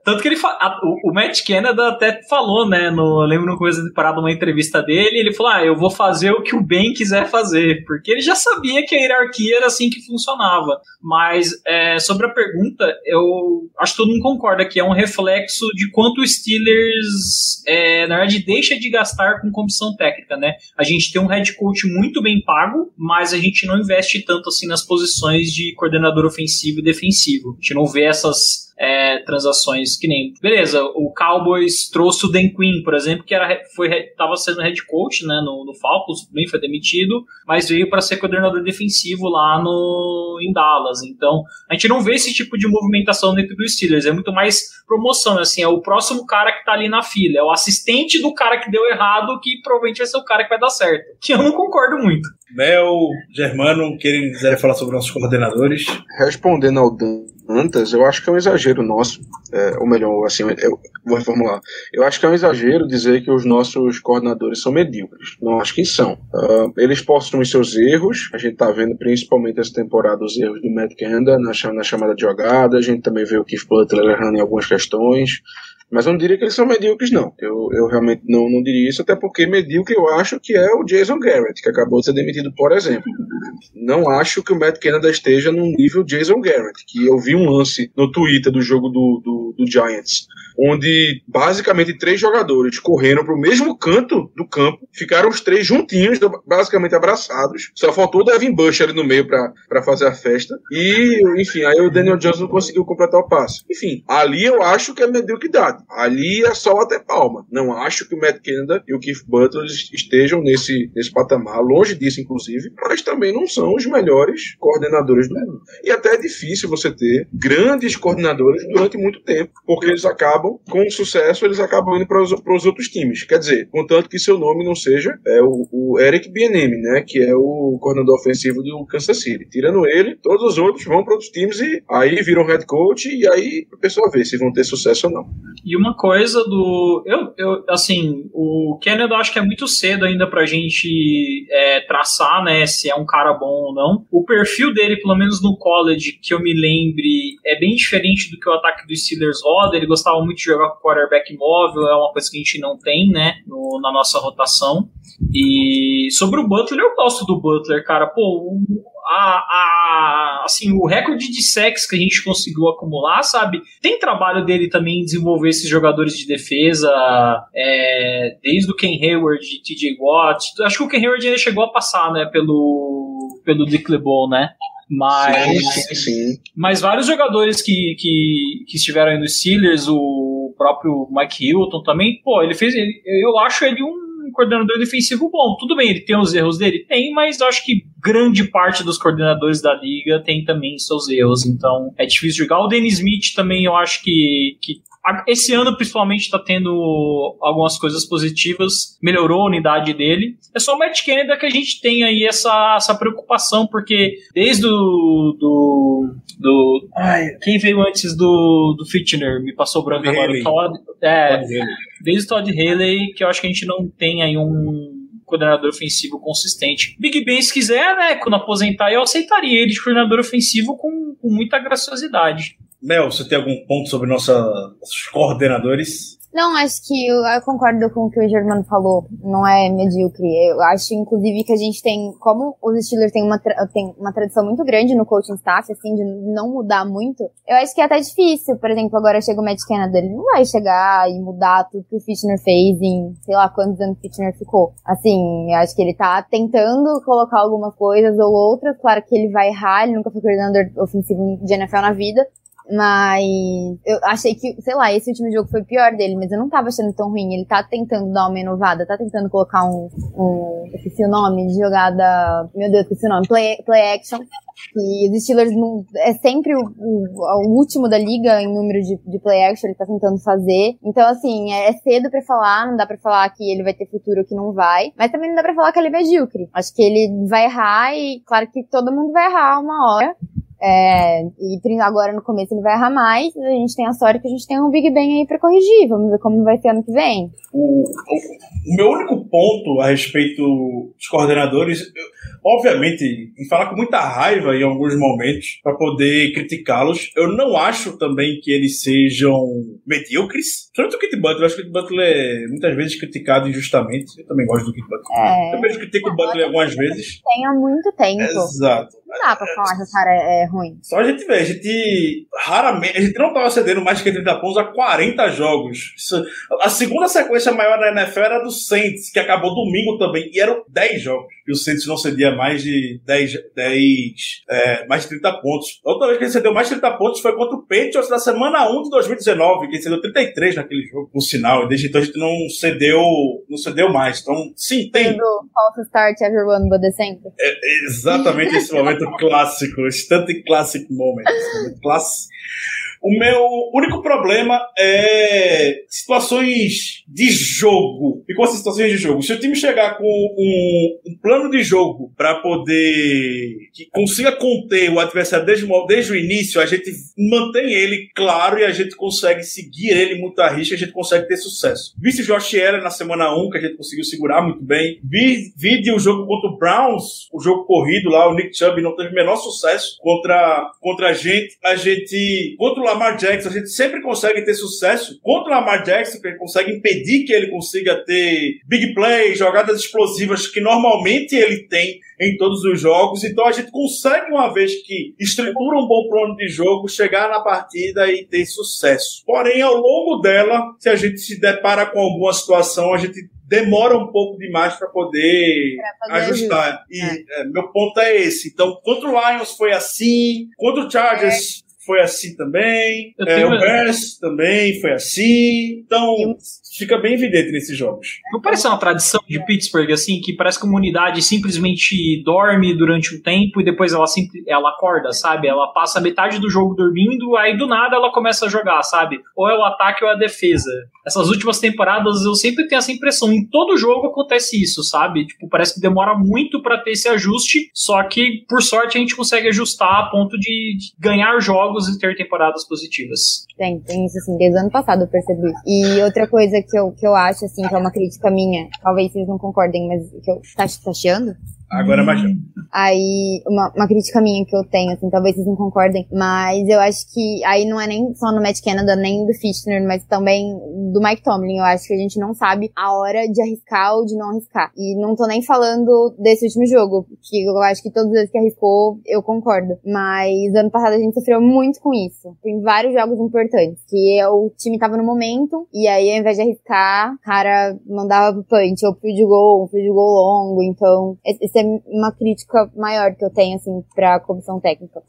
Tanto que ele a- o, o Matt Canada até falou, né? No, eu lembro no começo da temporada, uma entrevista dele, ele falou: Ah, eu vou fazer o que o Ben quiser fazer. Porque ele já sabia que a hierarquia era assim que funcionava. Mas é, sobre a pergunta, eu acho que todo mundo concorda que é um reflexo de quanto o Steelers, é, na verdade, deixa de gastar com comissão técnica, né? A gente tem um head coach muito bem pago, mas a gente não investe tanto assim nas posições de coordenador ofensivo e defensivo. A gente não vê essas é, transações que nem. Beleza, o Cowboys trouxe o Dan Quinn, por exemplo, que era, foi, tava sendo head coach né, no, no Falcons, bem foi demitido, mas veio para ser coordenador defensivo lá no, em Dallas. Então, a gente não vê esse tipo de movimentação dentro dos Steelers, é muito mais promoção, assim, é o próximo cara que tá ali na fila, é o assistente do cara que deu errado, que provavelmente vai ser o cara que vai dar certo. Que eu não concordo muito. Mel, Germano, querem quiserem falar sobre nossos coordenadores? Respondendo ao Dantas, eu acho que é um exagero nosso. É, ou melhor, assim, eu- vou reformular. Eu acho que é um exagero dizer que os nossos coordenadores são medíocres. Não acho que são. Uh, eles possuem seus erros. A gente tá vendo principalmente essa temporada os erros do Matt Canada na, na chamada de jogada. A gente também vê o Keith Butler errando em algumas questões. Mas eu não diria que eles são medíocres, não. Eu, eu realmente não, não diria isso, até porque medíocre eu acho que é o Jason Garrett, que acabou de ser demitido, por exemplo. Não acho que o Matt Canada esteja no nível Jason Garrett, que eu vi um lance no Twitter do jogo do, do, do Giants onde basicamente três jogadores correram para o mesmo canto do campo, ficaram os três juntinhos, basicamente abraçados. Só faltou o Devin Bush ali no meio para fazer a festa. E, enfim, aí o Daniel não conseguiu completar o passe. Enfim, ali eu acho que é mediocridade. Ali é só até palma. Não acho que o Matt Canada e o Keith Butler estejam nesse, nesse patamar, longe disso, inclusive, mas também não são os melhores coordenadores do mundo. E até é difícil você ter grandes coordenadores durante muito tempo, porque eles acabam com sucesso, eles acabam indo para os outros times. Quer dizer, contanto que seu nome não seja é, o, o Eric Bienemi, né, que é o coordenador ofensivo do Kansas City. Tirando ele, todos os outros vão para outros times e aí viram head coach e aí a pessoa vê se vão ter sucesso ou não. E uma coisa do. Eu, eu assim, o Kennedy eu acho que é muito cedo ainda pra gente é, traçar, né, se é um cara bom ou não. O perfil dele, pelo menos no college, que eu me lembre, é bem diferente do que o ataque dos Steelers roda. Ele gostava muito de jogar com quarterback móvel, é uma coisa que a gente não tem, né, no, na nossa rotação. E sobre o Butler, eu gosto do Butler, cara. Pô, a, a, assim, o recorde de sacks que a gente conseguiu acumular, sabe? Tem trabalho dele também em desenvolver esses jogadores de defesa, é, desde o Ken Hayward, TJ Watt. Acho que o Ken Hayward ainda chegou a passar, né, pelo, pelo Dick LeBeau, né? Mas, sim, sim. mas vários jogadores que, que, que estiveram aí nos Steelers, o próprio Mike Hilton também, pô, ele fez. Ele, eu acho ele um coordenador defensivo bom. Tudo bem, ele tem os erros dele? Tem, mas acho que grande parte dos coordenadores da liga tem também seus erros. Então é difícil jogar. O Dennis Smith também eu acho que, que esse ano, principalmente, está tendo algumas coisas positivas, melhorou a unidade dele. É só o Matt Canada que a gente tem aí essa, essa preocupação, porque desde o. Do, do, ai, quem veio antes do, do Fitner? Me passou branco agora. Todd, é, desde o Todd Haley, que eu acho que a gente não tem aí um coordenador ofensivo consistente. Big Ben, se quiser, né, quando aposentar, eu aceitaria ele de coordenador ofensivo com, com muita graciosidade. Mel, você tem algum ponto sobre nossos coordenadores? Não, acho que eu, eu, concordo com o que o Germano falou. Não é medíocre. Eu acho, inclusive, que a gente tem, como os Steelers têm uma, tem uma tradição muito grande no coaching staff, assim, de não mudar muito, eu acho que é até difícil. Por exemplo, agora chega o Matt Canada, ele não vai chegar e mudar tudo que o Fitchner fez em, sei lá, quantos anos o Fitchner ficou. Assim, eu acho que ele tá tentando colocar algumas coisas ou outras. Claro que ele vai errar, ele nunca foi coordenador ofensivo de NFL na vida. Mas eu achei que, sei lá, esse último jogo foi o pior dele, mas eu não tava achando tão ruim. Ele tá tentando dar uma inovada, tá tentando colocar um. um esqueci o nome de jogada. Meu Deus, esqueci o nome. Play, play action. E os Steelers não, é sempre o, o, o, último da liga em número de, de play action, ele tá tentando fazer. Então, assim, é, é cedo para falar, não dá para falar que ele vai ter futuro ou que não vai. Mas também não dá pra falar que ele é medíocre. Acho que ele vai errar e, claro que todo mundo vai errar uma hora. É, e agora no começo ele vai errar mais, a gente tem a sorte que a gente tem um Big Ben aí pra corrigir. Vamos ver como vai ser ano que vem. O, o, meu único ponto a respeito dos coordenadores, eu, obviamente, em falar com muita raiva em alguns momentos para poder criticá-los, eu não acho também que eles sejam medíocres. Principalmente o Kit Butler, eu acho que o Kit Butler é muitas vezes criticado injustamente. Eu também gosto do Kit Butler. É, eu também critico o Butler algumas vezes. Tem há muito tempo. Exato. Não dá pra falar que o cara é, ruim. Só a gente vê, a gente raramente, a gente não tava cedendo mais que 30 pontos a 40 jogos. Isso, a segunda sequência maior da NFL era do Saints, que acabou domingo também, e eram 10 jogos. E o Saints não cedia mais de 10, 10 é, mais de 30 pontos. A outra vez que ele cedeu mais de 30 pontos foi contra o Patriots na semana 1 de 2019, que ele cedeu 33 naquele jogo, por sinal. E desde então a gente não cedeu, não cedeu mais. Então, sim, tem. False start everyone but the center. É, exatamente esse momento clássico, instante classic moment. Classe. O meu único problema é situações de jogo. E com as situações de jogo? Se o time chegar com um, um plano de jogo para poder que consiga conter o adversário desde, desde o início, a gente mantém ele claro e a gente consegue seguir ele muito à risca, a gente consegue ter sucesso. Vice Josh Allen na semana 1, que a gente conseguiu segurar muito bem. Vi, vi o jogo contra o Browns, o jogo corrido lá, o Nick Chubb não teve o menor sucesso contra, contra a gente. A gente, contra Lamar Jackson, a gente sempre consegue ter sucesso. Contra o Lamar Jackson, que consegue impedir que ele consiga ter big play, jogadas explosivas que normalmente ele tem em todos os jogos. Então a gente consegue, uma vez que estrutura um bom plano de jogo, chegar na partida e ter sucesso. Porém, ao longo dela, se a gente se depara com alguma situação, a gente demora um pouco demais para poder ajustar. E é, meu ponto é esse. Então, contra o Lions foi assim, contra o Chargers foi assim também, Eu é, tenho- o Bears também foi assim. Então, fica bem evidente nesses jogos. Não parece uma tradição de Pittsburgh, assim, que parece que uma unidade simplesmente dorme durante um tempo e depois ela, simple, ela acorda, sabe? Ela passa metade do jogo dormindo, aí do nada ela começa a jogar, sabe? Ou é o ataque ou é a defesa. Essas últimas temporadas eu sempre tenho essa impressão. Em todo jogo acontece isso, sabe? Tipo, parece que demora muito pra ter esse ajuste, só que por sorte a gente consegue ajustar a ponto de, de ganhar jogos e ter temporadas positivas. Tem, tem isso assim, desde o ano passado eu percebi isso. E outra coisa que eu, que eu acho, assim, que é uma crítica minha, talvez vocês não concordem, mas que eu. Tá, chiando? Agora, mais Aí, uma, uma crítica minha que eu tenho, assim, talvez vocês não concordem, mas eu acho que aí não é nem só no Matt Canada, nem do Fichtner, mas também do Mike Tomlin. Eu acho que a gente não sabe a hora de arriscar ou de não arriscar. E não tô nem falando desse último jogo, que eu acho que todas as vezes que arriscou, eu concordo. Mas ano passado a gente sofreu muito com isso. Tem vários jogos importantes, que o time tava no momento, e aí ao invés de arriscar, o cara mandava pro punch, ou pro de gol, um field goal longo, então, essa é uma crítica maior que eu tenho, assim, pra comissão técnica.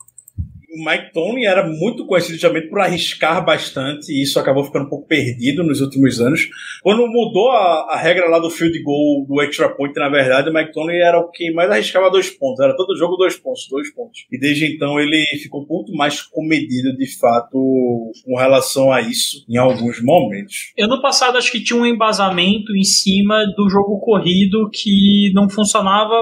O Mike Tony era muito conhecido justamente por arriscar bastante e isso acabou ficando um pouco perdido nos últimos anos. Quando mudou a, a regra lá do field goal, do extra point, na verdade, o Mike Tony era o que mais arriscava dois pontos. Era todo jogo dois pontos, dois pontos. E desde então ele ficou muito mais comedido, de fato, com relação a isso em alguns momentos. Ano passado acho que tinha um embasamento em cima do jogo corrido que não funcionava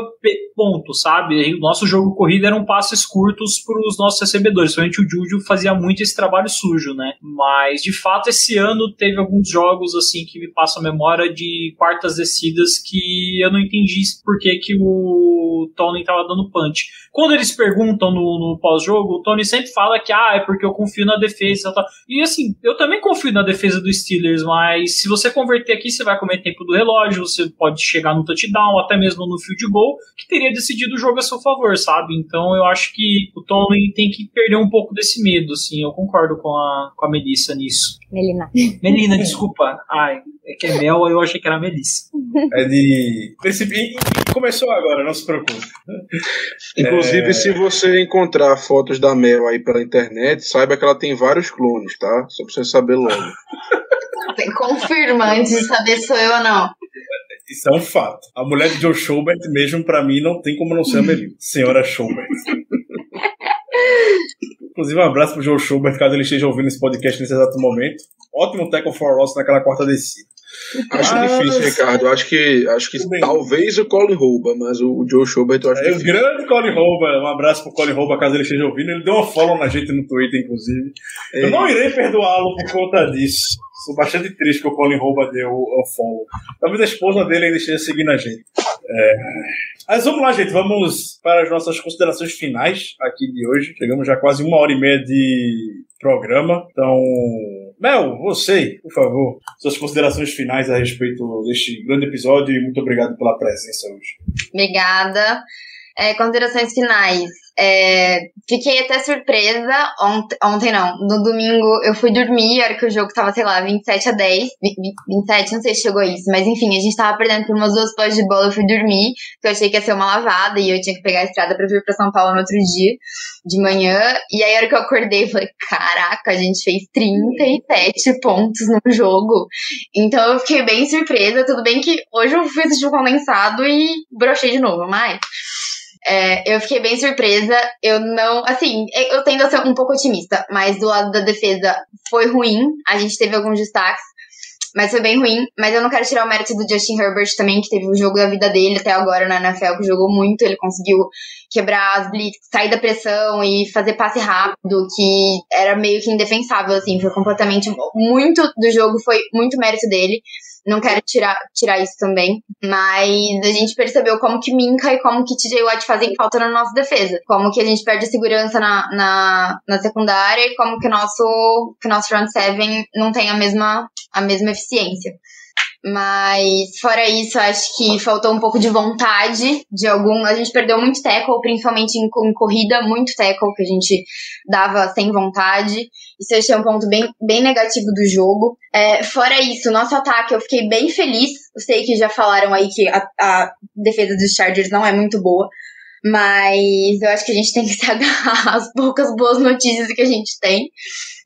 ponto, sabe? O nosso jogo corrido eram passes curtos para os nossos recebedores. Somente o Juju fazia muito esse trabalho sujo, né? Mas de fato esse ano teve alguns jogos assim que me passam a memória de quartas descidas que eu não entendi por que, que o Tony tava dando punch. Quando eles perguntam no, no pós-jogo, o Tony sempre fala que ah, é porque eu confio na defesa. Tal. E assim, eu também confio na defesa dos Steelers, mas se você converter aqui, você vai comer tempo do relógio, você pode chegar no touchdown, até mesmo no field goal, que teria decidido o jogo a seu favor, sabe? Então eu acho que o Tony tem que perder um pouco desse medo, assim. Eu concordo com a, com a Melissa nisso. Melina. Melina, desculpa. Ai, é que é Mel, eu achei que era Melissa. É de. Percebi. Começou agora, não se preocupe. Inclusive, É. se você encontrar fotos da Mel aí pela internet, saiba que ela tem vários clones, tá? Só pra você saber logo. Confirma antes de saber se sou eu ou não. Isso é um fato. A mulher de Joe Schobert, mesmo pra mim, não tem como não ser a Melina. Senhora Schobert. Inclusive, um abraço pro Joe Schobert, caso ele esteja ouvindo esse podcast nesse exato momento. Ótimo tackle for Ross naquela quarta descida. Acho Mas- difícil, Ricardo. Acho que, acho que bem. talvez o Colin rouba, mas o, Joe Schobert eu acho É, o difícil. grande Colin Rouba, um abraço pro Colin Rouba, caso ele esteja ouvindo. Ele deu uma follow na gente no Twitter, inclusive. Eu não irei perdoá-lo por conta disso. Sou bastante triste que o Colin Rouba deu o follow. Talvez a esposa dele ainda esteja seguindo a gente. É. Mas vamos lá, gente. Vamos para as nossas considerações finais aqui de hoje. Chegamos já quase uma hora e meia de programa. Então, Mel, você, por favor, suas considerações finais a respeito deste grande episódio e muito obrigado pela presença hoje. Obrigada. É, considerações finais. É, fiquei até surpresa ontem, ontem não, no domingo eu fui dormir, a hora que o jogo tava, sei lá, 27 a 10, vi- vi- 27, não sei se chegou a isso, mas enfim, a gente tava perdendo por umas duas postes de bola, eu fui dormir, porque eu achei que ia ser uma lavada e eu tinha que pegar a estrada pra vir pra São Paulo no outro dia, de manhã, e aí a hora que eu acordei, eu falei, caraca, a gente fez 37 pontos no jogo, então eu fiquei bem surpresa, tudo bem que hoje eu assistir o condensado e brochei de novo, mas... É, eu fiquei bem surpresa. Eu não. Assim, eu tendo a ser um pouco otimista, mas do lado da defesa foi ruim. A gente teve alguns destaques mas foi bem ruim. Mas eu não quero tirar o mérito do Justin Herbert também, que teve o jogo da vida dele até agora na NFL, que jogou muito. Ele conseguiu quebrar as blitz, sair da pressão e fazer passe rápido, que era meio que indefensável, assim. Foi completamente. Muito do jogo foi muito mérito dele. Não quero tirar, tirar isso também. Mas a gente percebeu como que Minka e como que TJ Watt fazem falta na nossa defesa. Como que a gente perde segurança na, na, na secundária e como que o nosso, que nosso front seven não tem a mesma, a mesma eficiência. Mas fora isso, acho que faltou um pouco de vontade de algum. A gente perdeu muito tackle, principalmente em, em corrida, muito tackle que a gente dava sem vontade. Isso eu achei um ponto bem, bem negativo do jogo. É, fora isso, nosso ataque, eu fiquei bem feliz. Eu sei que já falaram aí que a, a defesa dos Chargers não é muito boa. Mas eu acho que a gente tem que se agarrar às poucas boas notícias que a gente tem.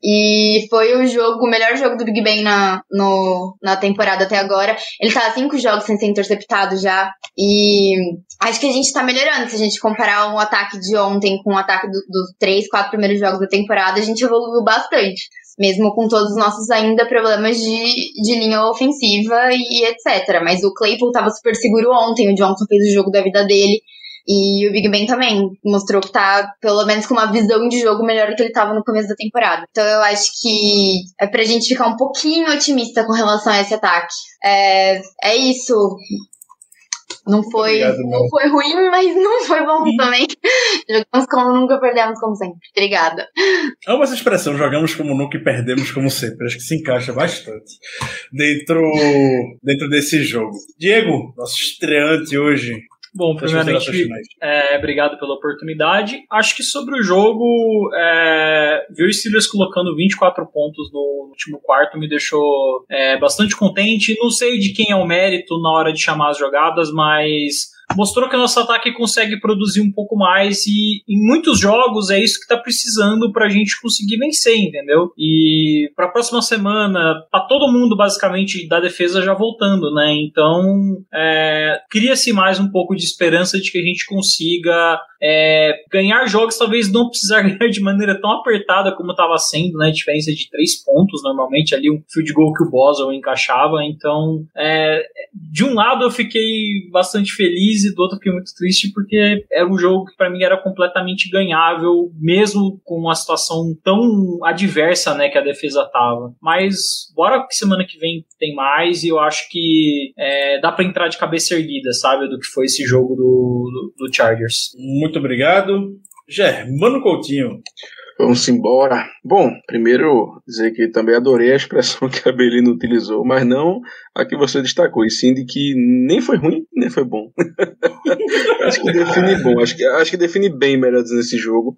E foi o jogo, o melhor jogo do Big Ben na, no, na temporada até agora. Ele tá cinco jogos sem ser interceptado já. E acho que a gente tá melhorando. Se a gente comparar um ataque de ontem com o um ataque do, dos três, quatro primeiros jogos da temporada, a gente evoluiu bastante. Mesmo com todos os nossos ainda problemas de, de linha ofensiva e etc. Mas o Claypool tava super seguro ontem. O Johnson fez o jogo da vida dele. E o Big Ben também mostrou que tá, pelo menos, com uma visão de jogo melhor do que ele tava no começo da temporada. Então eu acho que é pra gente ficar um pouquinho otimista com relação a esse ataque. É, é isso. Não foi, Obrigado, não foi ruim, mas não foi bom também. Jogamos como nunca, perdemos como sempre. Obrigada. Amo essa expressão, jogamos como nunca e perdemos como sempre. Acho que se encaixa bastante dentro, dentro desse jogo. Diego, nosso estreante hoje. Bom, primeiramente, é, obrigado pela oportunidade. Acho que sobre o jogo, é, ver o Steelers colocando 24 pontos no último quarto me deixou é, bastante contente. Não sei de quem é o mérito na hora de chamar as jogadas, mas mostrou que o nosso ataque consegue produzir um pouco mais e em muitos jogos é isso que tá precisando pra gente conseguir vencer, entendeu? E pra próxima semana tá todo mundo basicamente da defesa já voltando, né? Então é, cria-se mais um pouco de esperança de que a gente consiga é, ganhar jogos, talvez não precisar ganhar de maneira tão apertada como estava sendo, né? Diferença de três pontos normalmente ali um field goal que o Boswell encaixava. Então, é, de um lado eu fiquei bastante feliz e do outro fiquei muito triste porque era um jogo que para mim era completamente ganhável, mesmo com uma situação tão adversa, né, que a defesa tava. Mas bora que semana que vem tem mais e eu acho que é, dá para entrar de cabeça erguida, sabe, do que foi esse jogo do, do, do Chargers. Muito obrigado. Germano Coutinho. Vamos embora. Bom, primeiro dizer que também adorei a expressão que a Belina utilizou, mas não a que você destacou, e sim de que nem foi ruim, nem foi bom. acho que define bom, acho que, acho que define bem, melhor dizendo, esse jogo,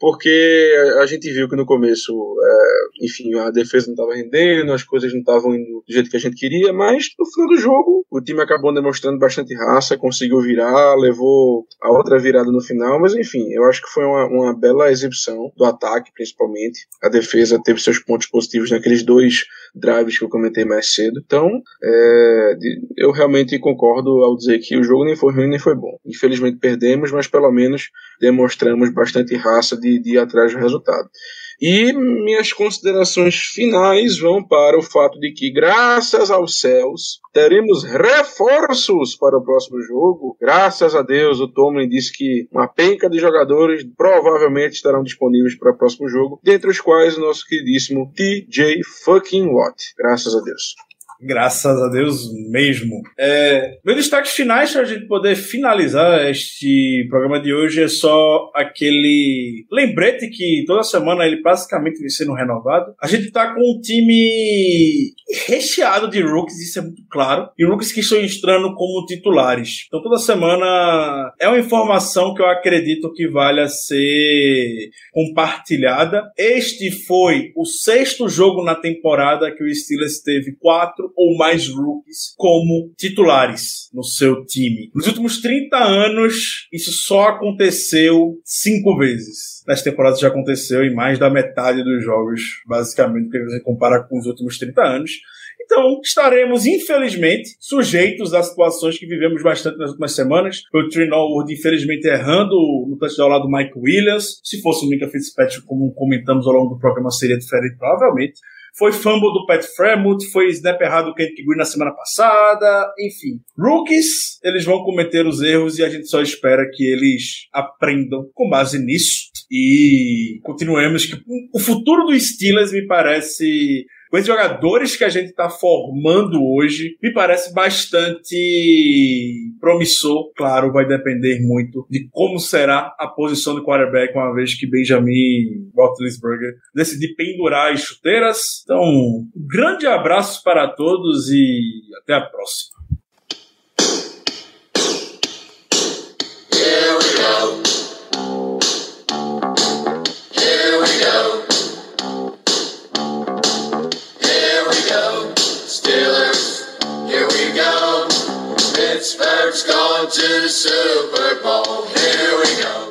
porque a gente viu que no começo, é, enfim, a defesa não estava rendendo, as coisas não estavam indo do jeito que a gente queria, mas no final do jogo, o time acabou demonstrando bastante raça, conseguiu virar, levou a outra virada no final, mas enfim, eu acho que foi uma, uma bela exibição do ataque, principalmente. A defesa teve seus pontos positivos naqueles dois drives que eu comentei mais cedo. Então, é, eu realmente concordo ao dizer que o jogo nem foi ruim nem foi bom. Infelizmente perdemos, mas pelo menos demonstramos bastante raça de, de ir atrás do resultado. E minhas considerações finais vão para o fato de que, graças aos céus, teremos reforços para o próximo jogo. Graças a Deus, o Tomlin disse que uma penca de jogadores provavelmente estarão disponíveis para o próximo jogo, dentre os quais o nosso queridíssimo TJ fucking Watt. Graças a Deus. Graças a Deus mesmo. É, meus destaques finais para a gente poder finalizar este programa de hoje é só aquele lembrete que toda semana ele basicamente vem sendo renovado. A gente tá com um time recheado de rookies, isso é muito claro, e rookies que estão entrando como titulares. Então toda semana é uma informação que eu acredito que valha ser compartilhada. Este foi o sexto jogo na temporada que o Steelers teve quatro ou mais rookies como titulares no seu time. Nos últimos 30 anos, isso só aconteceu cinco vezes. Nas temporadas já aconteceu em mais da metade dos jogos, basicamente, porque você compara com os últimos 30 anos. Então, estaremos, infelizmente, sujeitos às situações que vivemos bastante nas últimas semanas. O Trey Norwood, infelizmente, errando no touchdown lá do Mike Williams. Se fosse o Mika Fitzpatrick, como comentamos ao longo do programa, seria diferente, provavelmente. Foi fumble do Pat Fremont, foi snap errado do Kent Green na semana passada, enfim. Rookies, eles vão cometer os erros e a gente só espera que eles aprendam com base nisso. E continuemos que o futuro dos Steelers me parece com esses jogadores que a gente está formando hoje, me parece bastante promissor. Claro, vai depender muito de como será a posição do quarterback, uma vez que Benjamin Roethlisberger decidir pendurar as chuteiras. Então, um grande abraço para todos e até a próxima. Here we go. Here we go. Pittsburgh's going to the Super Bowl. Here we go.